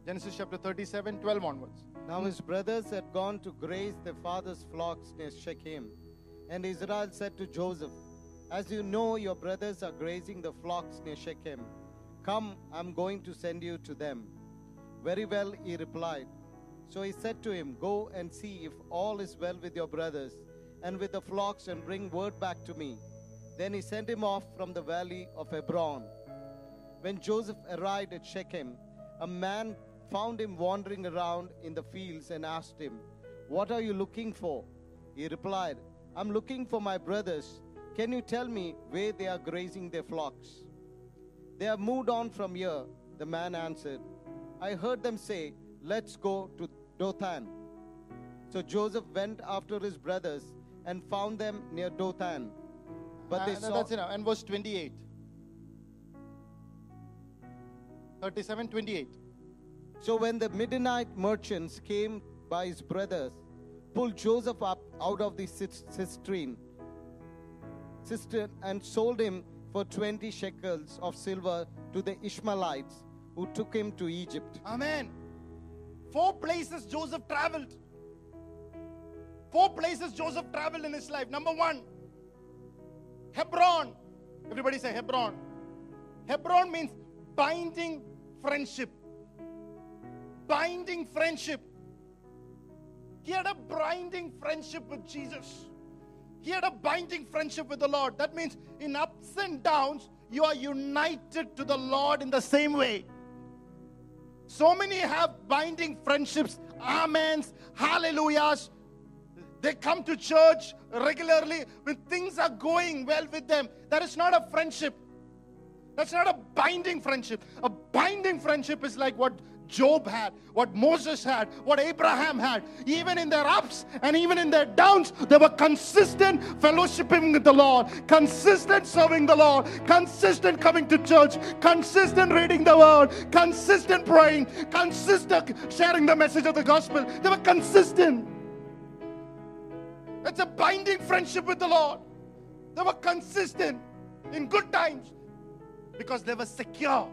Genesis chapter 37, 12 onwards. Now his brothers had gone to graze their father's flocks near Shechem. And Israel said to Joseph, As you know, your brothers are grazing the flocks near Shechem. Come, I'm going to send you to them. Very well, he replied. So he said to him, Go and see if all is well with your brothers and with the flocks, and bring word back to me. Then he sent him off from the valley of Hebron. When Joseph arrived at Shechem, a man found him wandering around in the fields and asked him, What are you looking for? He replied, I'm looking for my brothers. Can you tell me where they are grazing their flocks? They have moved on from here, the man answered. I heard them say, Let's go to Dothan. So Joseph went after his brothers and found them near Dothan. But they Uh, no, saw. that's enough. And verse 28. 37, 28. So when the Midianite merchants came by his brothers, pulled Joseph up out of the cis- cistern, cistern and sold him for 20 shekels of silver to the Ishmaelites who took him to Egypt. Amen. Four places Joseph traveled. Four places Joseph traveled in his life. Number one, Hebron. Everybody say Hebron. Hebron means binding friendship. Binding friendship. He had a binding friendship with Jesus. He had a binding friendship with the Lord. That means in ups and downs, you are united to the Lord in the same way. So many have binding friendships, amens, hallelujahs. They come to church regularly when things are going well with them. That is not a friendship. That's not a binding friendship. A binding friendship is like what Job had, what Moses had, what Abraham had. Even in their ups and even in their downs, they were consistent fellowshipping with the Lord, consistent serving the Lord, consistent coming to church, consistent reading the word, consistent praying, consistent sharing the message of the gospel. They were consistent. It's a binding friendship with the Lord. They were consistent in good times because they were secure.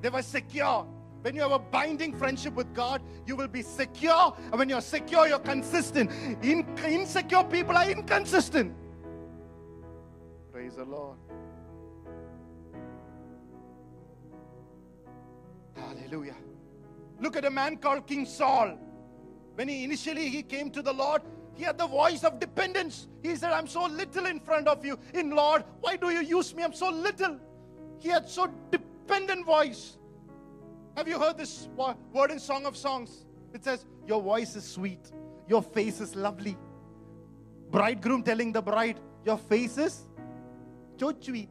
They were secure. When you have a binding friendship with God, you will be secure. And when you're secure, you're consistent. In, insecure people are inconsistent. Praise the Lord. Hallelujah. Look at a man called King Saul. When he initially he came to the Lord, he had the voice of dependence. He said, I'm so little in front of you. In Lord, why do you use me? I'm so little. He had so dependent voice. Have you heard this word in Song of Songs? It says, Your voice is sweet, your face is lovely. Bridegroom telling the bride, Your face is so sweet.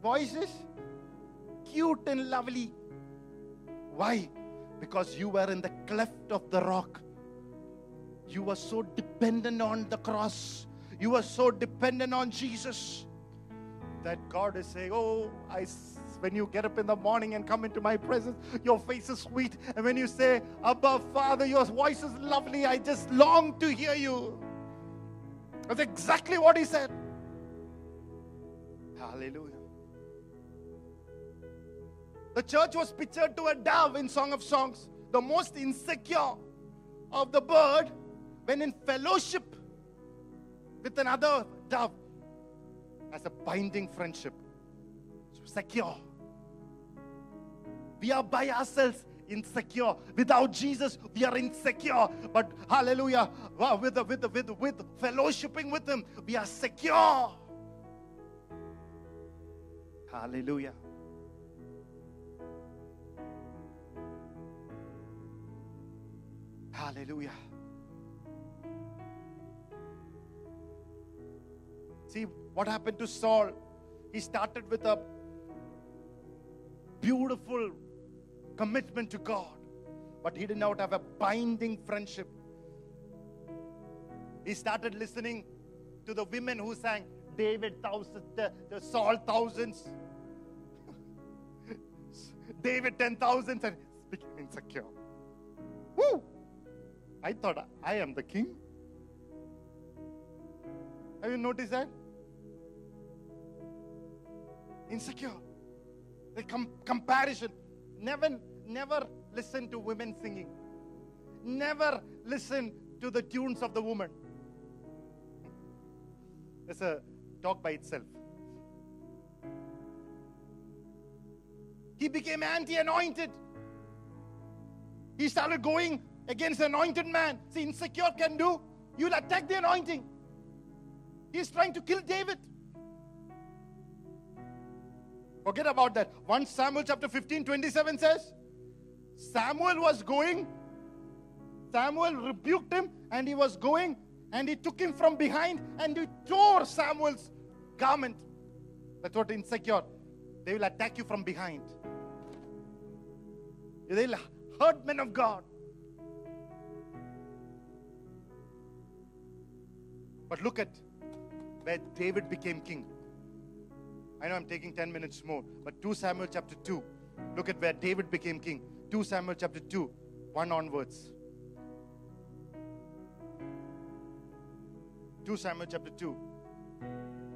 Voice is cute and lovely. Why? Because you were in the cleft of the rock. You were so dependent on the cross. You were so dependent on Jesus that God is saying, Oh, I, when you get up in the morning and come into my presence, your face is sweet. And when you say, Abba Father, your voice is lovely, I just long to hear you. That's exactly what he said. Hallelujah. The church was pictured to a dove in Song of Songs, the most insecure of the bird when in fellowship with another dove as a binding friendship. Secure. We are by ourselves insecure. Without Jesus, we are insecure. But hallelujah, with, with, with, with fellowshipping with Him, we are secure. Hallelujah. Hallelujah. See what happened to Saul? He started with a beautiful commitment to God, but he did not have a binding friendship. He started listening to the women who sang David thousands, the, the Saul thousands, David ten thousands, and became insecure. Woo! I thought I am the king. Have you noticed that? Insecure. The com- comparison. Never, never listen to women singing. Never listen to the tunes of the woman. It's a talk by itself. He became anti anointed. He started going against the anointed man. See, insecure can do. You'll attack the anointing. He's trying to kill David. Forget about that. 1 Samuel chapter 15, 27 says, Samuel was going, Samuel rebuked him, and he was going, and he took him from behind and he tore Samuel's garment. That's what insecure. They will attack you from behind. They'll hurt men of God. But look at where David became king. I know I'm taking 10 minutes more, but 2 Samuel chapter 2. Look at where David became king. 2 Samuel chapter 2, 1 onwards. 2 Samuel chapter 2.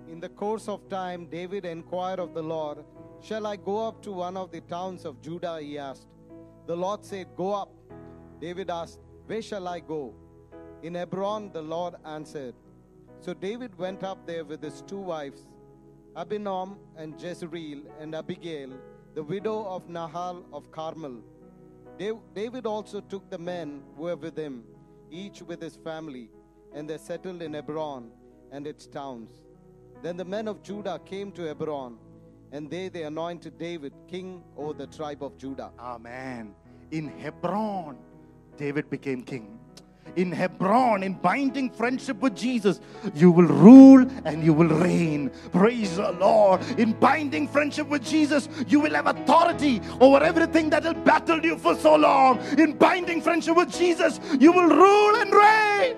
In the course of time, David inquired of the Lord, Shall I go up to one of the towns of Judah? He asked. The Lord said, Go up. David asked, Where shall I go? In Hebron, the Lord answered. So David went up there with his two wives, Ahinoam and Jezreel, and Abigail, the widow of Nabal of Carmel. David also took the men who were with him, each with his family, and they settled in Hebron and its towns. Then the men of Judah came to Hebron, and they they anointed David king over the tribe of Judah. Amen. In Hebron, David became king. In Hebron, in binding friendship with Jesus, you will rule and you will reign. Praise the Lord. In binding friendship with Jesus, you will have authority over everything that has battled you for so long. In binding friendship with Jesus, you will rule and reign.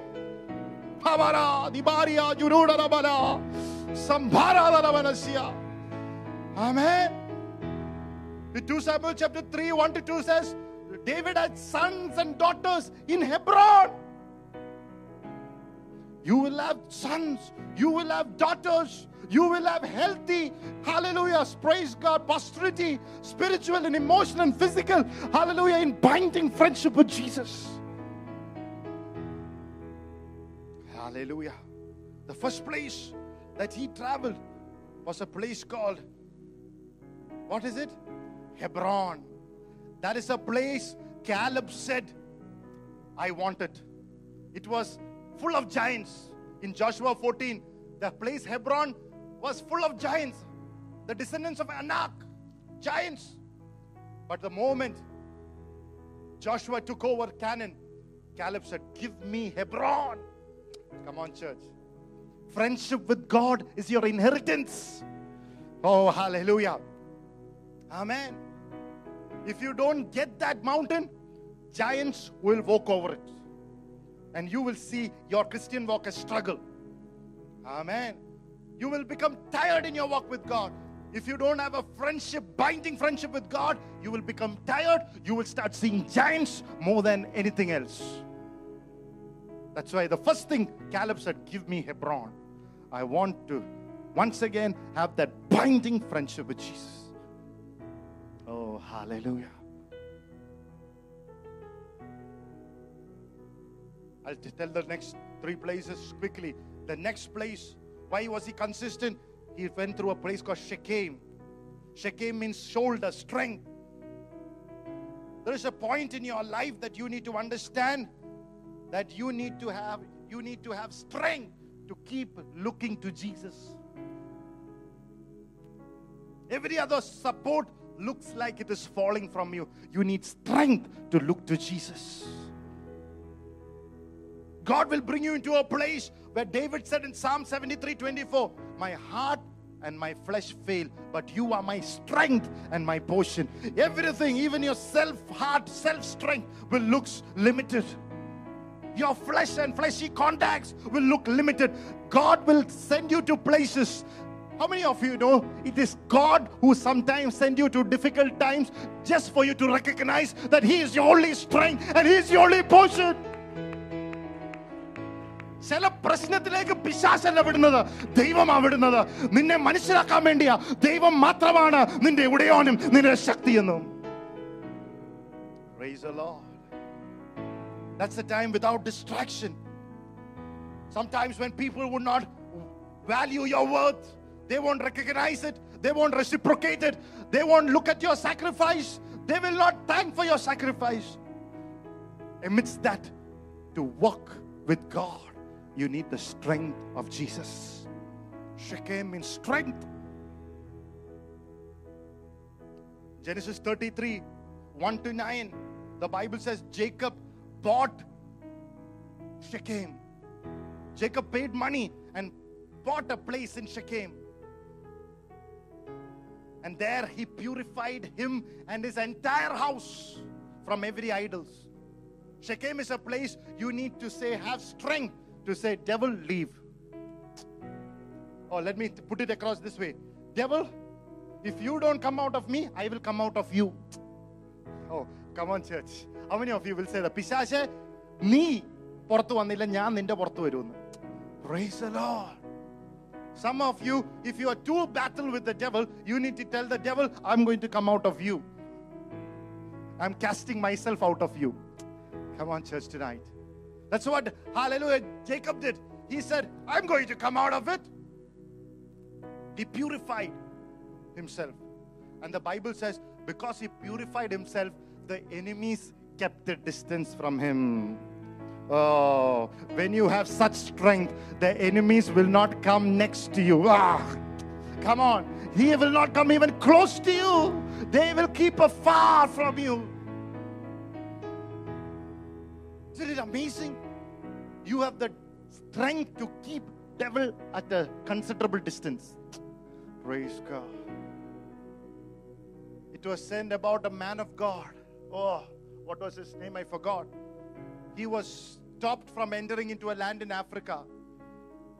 Rabanasya. Ah, Amen. In 2 Samuel chapter 3, 1 to 2 says, David had sons and daughters in Hebron. You will have sons, you will have daughters, you will have healthy, hallelujah, praise God, posterity, spiritual and emotional and physical, hallelujah, in binding friendship with Jesus. Hallelujah. The first place that he traveled was a place called, what is it? Hebron. That is a place Caleb said, I want it. It was full of giants. In Joshua 14, the place Hebron was full of giants, the descendants of Anak, giants. But the moment Joshua took over Canaan, Caleb said, Give me Hebron. Come on, church. Friendship with God is your inheritance. Oh, hallelujah. Amen. If you don't get that mountain, giants will walk over it. And you will see your Christian walk a struggle. Amen. You will become tired in your walk with God. If you don't have a friendship, binding friendship with God, you will become tired. You will start seeing giants more than anything else. That's why the first thing Caleb said, Give me Hebron. I want to once again have that binding friendship with Jesus. Oh, hallelujah. I'll tell the next three places quickly. The next place, why was he consistent? He went through a place called Shechem. Shechem means shoulder, strength. There is a point in your life that you need to understand that you need to have you need to have strength to keep looking to Jesus. Every other support looks like it is falling from you. You need strength to look to Jesus. God will bring you into a place where David said in Psalm 73 24, My heart and my flesh fail, but you are my strength and my portion. Everything, even your self heart, self strength, will look limited. Your flesh and fleshy contacts will look limited. God will send you to places. How many of you know it is God who sometimes send you to difficult times just for you to recognize that He is your only strength and He is your only portion? ചില പ്രശ്നത്തിലേക്ക് പിശാശല്ല വിടുന്നത് ദൈവമാ വിടുന്നത് നിന്നെ മനസ്സിലാക്കാൻ വേണ്ടിയാ ദൈവം മാത്രമാണ് നിന്റെ ഉടയോനും നിന്റെ ശക്തിയെന്നും Praise the Lord. That's the time without distraction. Sometimes when people would not value your worth, they won't recognize it, they won't reciprocate it, they won't look at your sacrifice, they will not thank for your sacrifice. Amidst that, to walk with God, you need the strength of Jesus. Shechem means strength. Genesis 33 1 to 9, the Bible says Jacob bought Shechem. Jacob paid money and bought a place in Shechem. And there he purified him and his entire house from every idols. Shechem is a place you need to say, have strength to say, devil, leave. Or let me put it across this way Devil, if you don't come out of me, I will come out of you. Oh, come on, church. How many of you will say that? പിശാശെ നീ പുറത്തു വന്നില്ല ഞാൻ നിന്റെ പുറത്തു വരുമെന്ന് Praise the Lord. Some of you, if you are too battle with the devil, you need to tell the devil, I'm going to come out of you. I'm casting myself out of you. Come on, church, tonight. That's what, hallelujah, Jacob did. He said, I'm going to come out of it. He purified himself. And the Bible says, because he purified himself, the enemies kept a distance from him. Oh, when you have such strength, the enemies will not come next to you. Ah, come on. He will not come even close to you. They will keep afar from you. Isn't it amazing? You have the strength to keep devil at a considerable distance. Praise God. It was said about a man of God. Oh, what was his name? I forgot. He was stopped from entering into a land in Africa.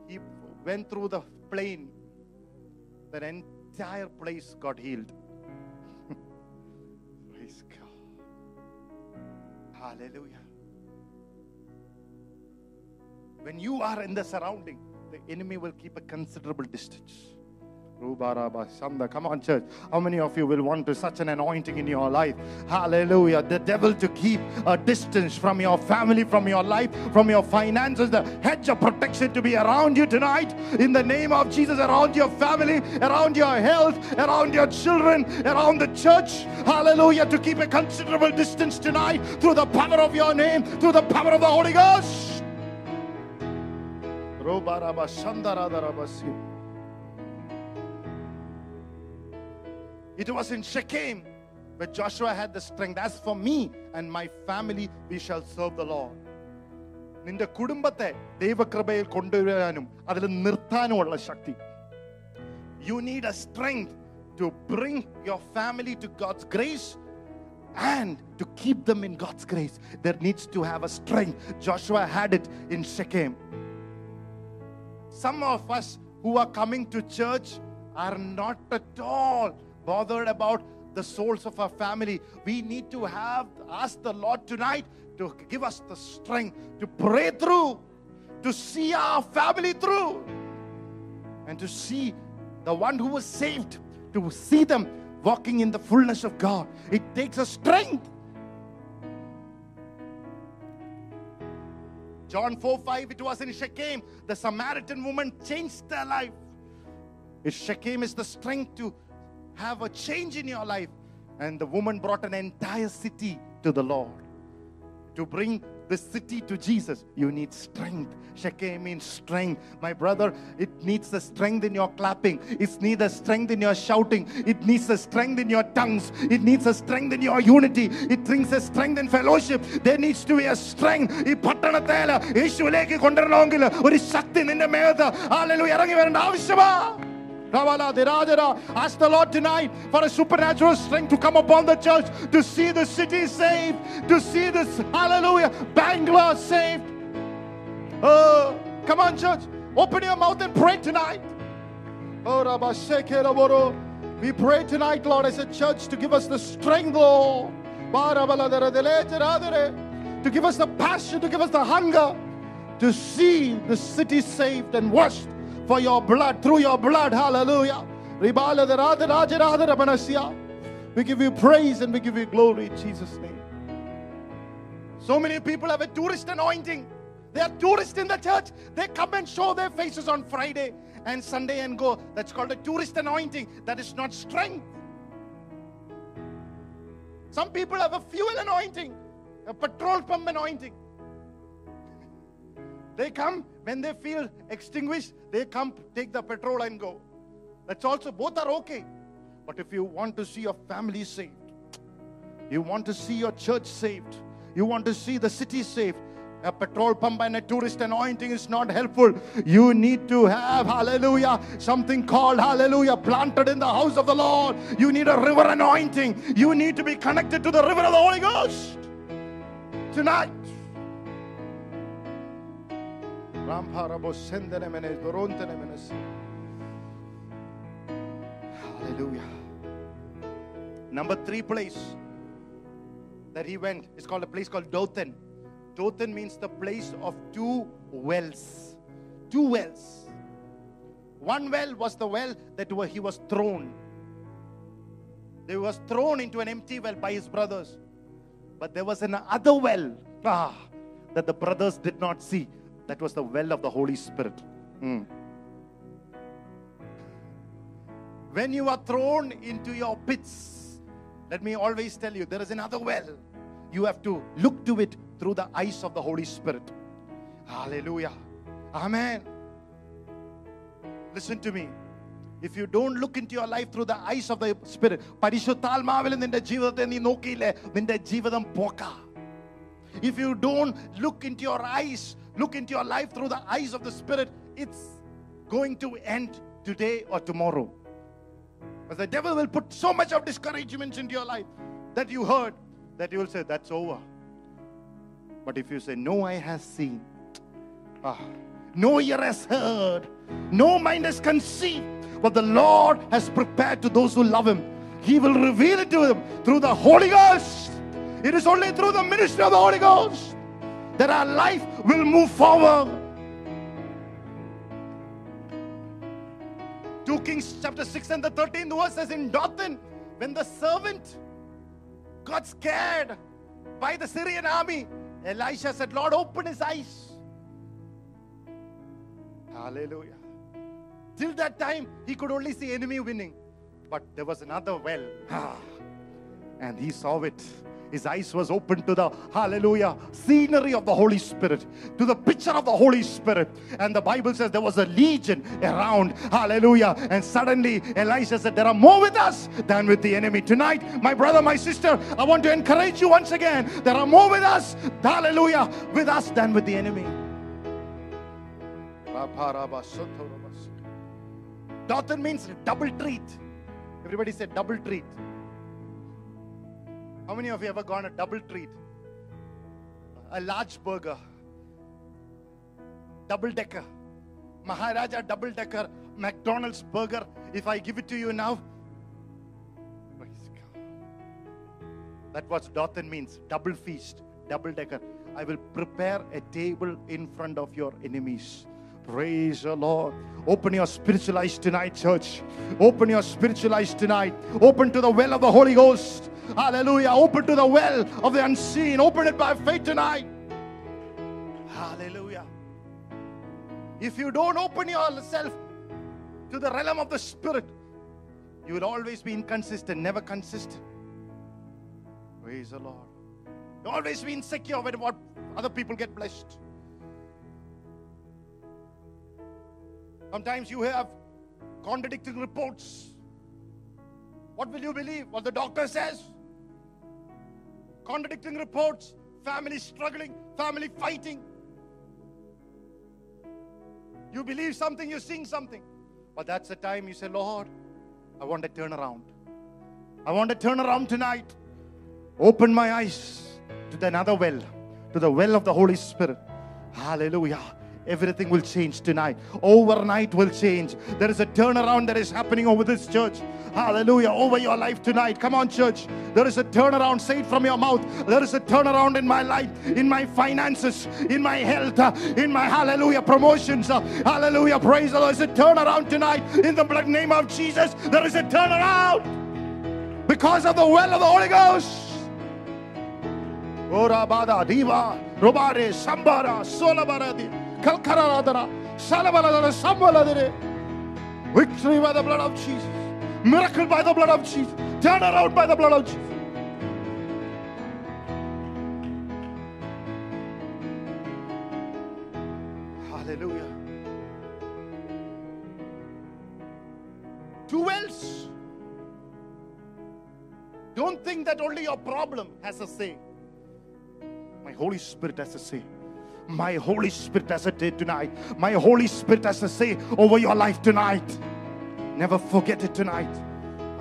He went through the plain. That entire place got healed. Praise God. Hallelujah. When you are in the surrounding, the enemy will keep a considerable distance. Come on, church. How many of you will want to such an anointing in your life? Hallelujah. The devil to keep a distance from your family, from your life, from your finances, the hedge of protection to be around you tonight. In the name of Jesus, around your family, around your health, around your children, around the church. Hallelujah. To keep a considerable distance tonight through the power of your name, through the power of the Holy Ghost. It was in Shechem where Joshua had the strength. As for me and my family, we shall serve the Lord. നിന്റെ കുടുംബത്തെ ദൈവകൃപയിൽ കൊണ്ടുവരാനും അതിൽ നിർത്താനുമുള്ള ശക്തി you need a strength to bring your family to God's grace and to keep them in God's grace, there needs to have a strength. Joshua had it in Shechem. Some of us who are coming to church are not at all bothered about the souls of our family. We need to have ask the Lord tonight to give us the strength to pray through, to see our family through, and to see the one who was saved, to see them walking in the fullness of God. It takes a strength. John 4 5, it was in Shechem. The Samaritan woman changed their life. If Shechem is the strength to have a change in your life, and the woman brought an entire city to the Lord. To bring the city to Jesus, you need strength. Shechem means strength. My brother, it needs the strength in your clapping. It needs the strength in your shouting. It needs the strength in your tongues. It needs the strength in your unity. It brings a strength in fellowship. There needs to be a strength. ഈ പട്ടണത്തേല യേശുവിലേക്ക് കൊണ്ടുവരണമെങ്കിൽ ഒരു ശക്തി നിന്റെ മേത്ത് ആലലു ഇറങ്ങി വരേണ്ട ആവശ്യമാ Ravala, Dirajara, ask the Lord tonight for a supernatural strength to come upon the church, to see the city saved, to see this, hallelujah, Bangalore saved. Oh, come on, church. Open your mouth and pray tonight. Oh, We pray tonight, Lord, as a church to give us the strength, Lord. To give us the passion, to give us the hunger to see the city saved and washed for your blood, through your blood. Hallelujah. We give you praise and we give you glory in Jesus' name. So many people have a tourist anointing. They are tourists in the church. They come and show their faces on Friday and Sunday and go. That's called a tourist anointing. That is not strength. Some people have a fuel anointing, a petrol pump anointing. They come when they feel extinguished, they come take the petrol and go. That's also, both are okay. But if you want to see your family saved, you want to see your church saved, you want to see the city saved, a petrol pump and a tourist anointing is not helpful. You need to have, hallelujah, something called, hallelujah, planted in the house of the Lord. You need a river anointing. You need to be connected to the river of the Holy Ghost tonight. Hallelujah. Number three place that he went is called a place called Dothan. Dothan means the place of two wells. Two wells. One well was the well that he was thrown. He was thrown into an empty well by his brothers. But there was another well ah, that the brothers did not see. That was the well of the Holy Spirit. Hmm. When you are thrown into your pits, let me always tell you there is another well. You have to look to it through the eyes of the Holy Spirit. Hallelujah. Amen. Listen to me. If you don't look into your life through the eyes of the Spirit, പരിശുദ്ധാത്മാവിൽ നിന്റെ ജീവിതത്തെ നീ നോക്കിയില്ലേ നിന്റെ ജീവിതം പോക്ക If you don't look into your eyes, look into your life through the eyes of the Spirit, it's going to end today or tomorrow. But the devil will put so much of discouragement into your life that you heard that you will say, That's over. But if you say, No eye has seen, ah, no ear has heard, no mind has conceived what the Lord has prepared to those who love Him, He will reveal it to them through the Holy Ghost. It is only through the ministry of the Holy Ghost that our life will move forward. 2 Kings chapter 6 and the 13th verse says in Dothan, when the servant got scared by the Syrian army, Elisha said, Lord, open his eyes. Hallelujah. Till that time, he could only see enemy winning. But there was another well. Ah. And he saw it. His eyes was open to the hallelujah scenery of the Holy Spirit, to the picture of the Holy Spirit. And the Bible says there was a legion around. Hallelujah. And suddenly Elisha said, There are more with us than with the enemy. Tonight, my brother, my sister, I want to encourage you once again. There are more with us, hallelujah, with us than with the enemy. Dothan means double treat. Everybody said double treat. How many of you ever gone a double treat? A large burger, double decker, Maharaja double decker, McDonald's burger. If I give it to you now, That what Dothan means double feast, double decker. I will prepare a table in front of your enemies. Praise the Lord. Open your spiritual eyes tonight, church. Open your spiritual eyes tonight. Open to the well of the Holy Ghost. Hallelujah. Open to the well of the unseen. Open it by faith tonight. Hallelujah. If you don't open yourself to the realm of the Spirit, you will always be inconsistent, never consistent. Praise the Lord. You always be insecure when what other people get blessed. Sometimes you have contradicting reports. What will you believe? What the doctor says? Contradicting reports, family struggling, family fighting. You believe something, you're seeing something. But that's the time you say, Lord, I want to turn around. I want to turn around tonight. Open my eyes to the another well, to the well of the Holy Spirit. Hallelujah. Everything will change tonight. Overnight will change. There is a turnaround that is happening over this church. Hallelujah. Over your life tonight. Come on, church. There is a turnaround. Say it from your mouth. There is a turnaround in my life, in my finances, in my health, uh, in my hallelujah promotions. uh, Hallelujah. Praise the Lord. There is a turnaround tonight. In the blood name of Jesus, there is a turnaround because of the well of the Holy Ghost. Ora bada diva, robare, sambara, solabaradi. Victory by the blood of Jesus. Miracle by the blood of Jesus. Turn around by the blood of Jesus. Hallelujah. Two wells. Don't think that only your problem has a say. My Holy Spirit has a say. My Holy Spirit has a say tonight. My Holy Spirit has a say over your life tonight. Never forget it tonight.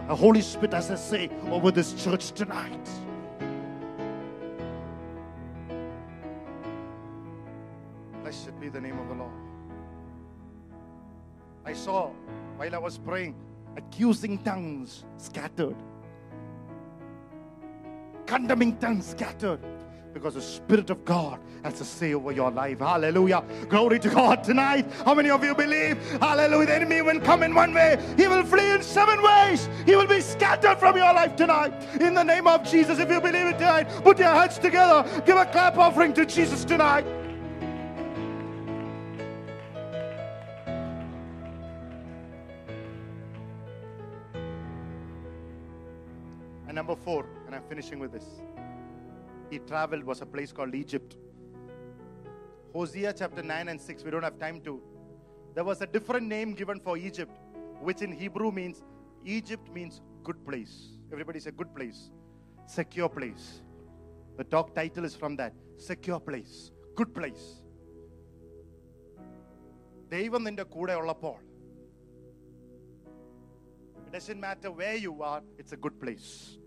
The Holy Spirit has a say over this church tonight. Blessed be the name of the Lord. I saw while I was praying accusing tongues scattered, condemning tongues scattered because the Spirit of God has a say over your life. Hallelujah. Glory to God tonight. How many of you believe? Hallelujah. The enemy will come in one way, he will flee in seven ways. He will be scattered from your life tonight. In the name of Jesus, if you believe it tonight, put your hands together. Give a clap offering to Jesus tonight. And number four, and I'm finishing with this He traveled was a place called Egypt. Hosea chapter 9 and 6, we don't have time to. There was a different name given for Egypt, which in Hebrew means Egypt means good place. Everybody say good place, secure place. The talk title is from that secure place, good place. ദൈവം നിന്റെ കൂടെ ഉള്ളപ്പോൾ it doesn't matter where you are, it's a good place.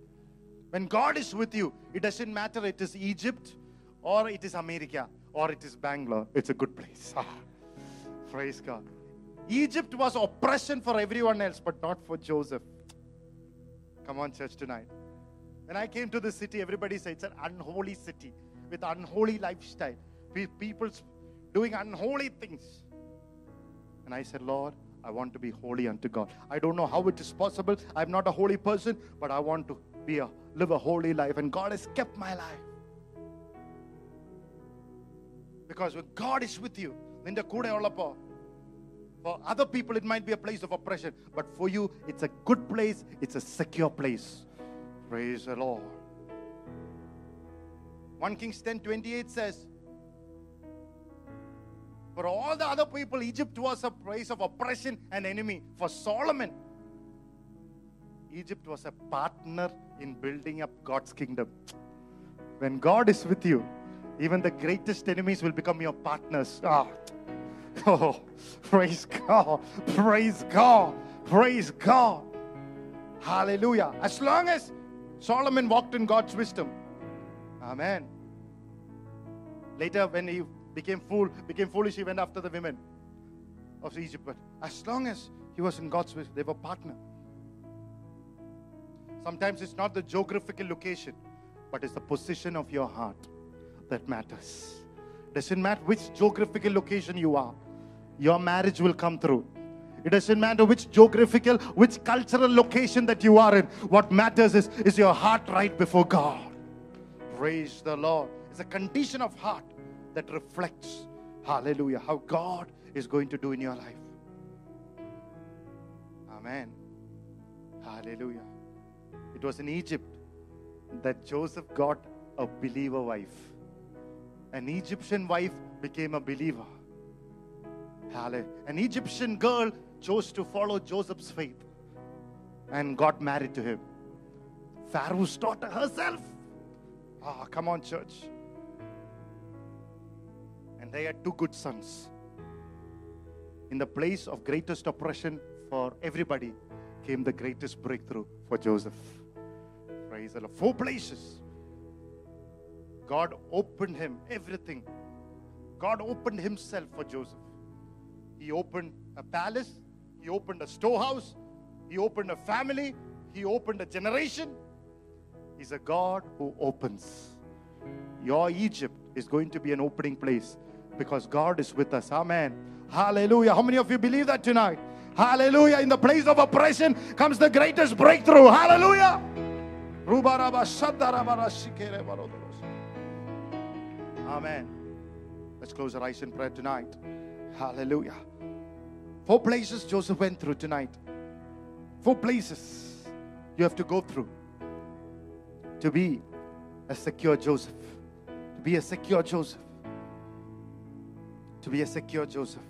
When God is with you, it doesn't matter it is Egypt or it is America or it is Bangalore, it's a good place. Ah, praise God. Egypt was oppression for everyone else, but not for Joseph. Come on, church, tonight. When I came to this city, everybody said it's an unholy city with unholy lifestyle. Pe- People doing unholy things. And I said, Lord, I want to be holy unto God. I don't know how it is possible. I'm not a holy person, but I want to be a live a holy life. And God has kept my life. Because when God is with you, നിന്റെ കൂടെ ഉള്ളപ്പോ for other people it might be a place of oppression, but for you it's a good place, it's a secure place. Praise the Lord. 1 Kings 10 28 says, For all the other people, Egypt was a place of oppression and enemy. For Solomon, Egypt was a partner in building up God's kingdom. When God is with you, even the greatest enemies will become your partners. Ah. Oh, praise God. Praise God. Praise God. Hallelujah. As long as Solomon walked in God's wisdom. Amen. Later, when he became fool, became foolish, he went after the women of Egypt. But as long as he was in God's wisdom, they were partner. Sometimes it's not the geographical location, but it's the position of your heart that matters. Doesn't matter which geographical location you are. your marriage will come through. It doesn't matter which geographical, which cultural location that you are in. What matters is, is your heart right before God. Praise the Lord. It's a condition of heart that reflects, hallelujah, how God is going to do in your life. Amen. Hallelujah. It was in Egypt that Joseph got a believer wife. An Egyptian wife became a believer. Hallelujah. An Egyptian girl chose to follow Joseph's faith and got married to him. Pharaoh's daughter herself. Ah, come on, church. And they had two good sons. In the place of greatest oppression for everybody came the greatest breakthrough for Joseph. Praise the Lord. Four places. God opened him everything. God opened himself for Joseph. He opened a palace, he opened a storehouse, he opened a family, he opened a generation. He's a God who opens. Your Egypt is going to be an opening place because God is with us. Amen. Hallelujah. How many of you believe that tonight? Hallelujah. In the place of oppression comes the greatest breakthrough. Hallelujah. Amen. Let's close our eyes in prayer tonight. Hallelujah. Four places Joseph went through tonight. Four places you have to go through to be a secure Joseph. To be a secure Joseph. To be a secure Joseph.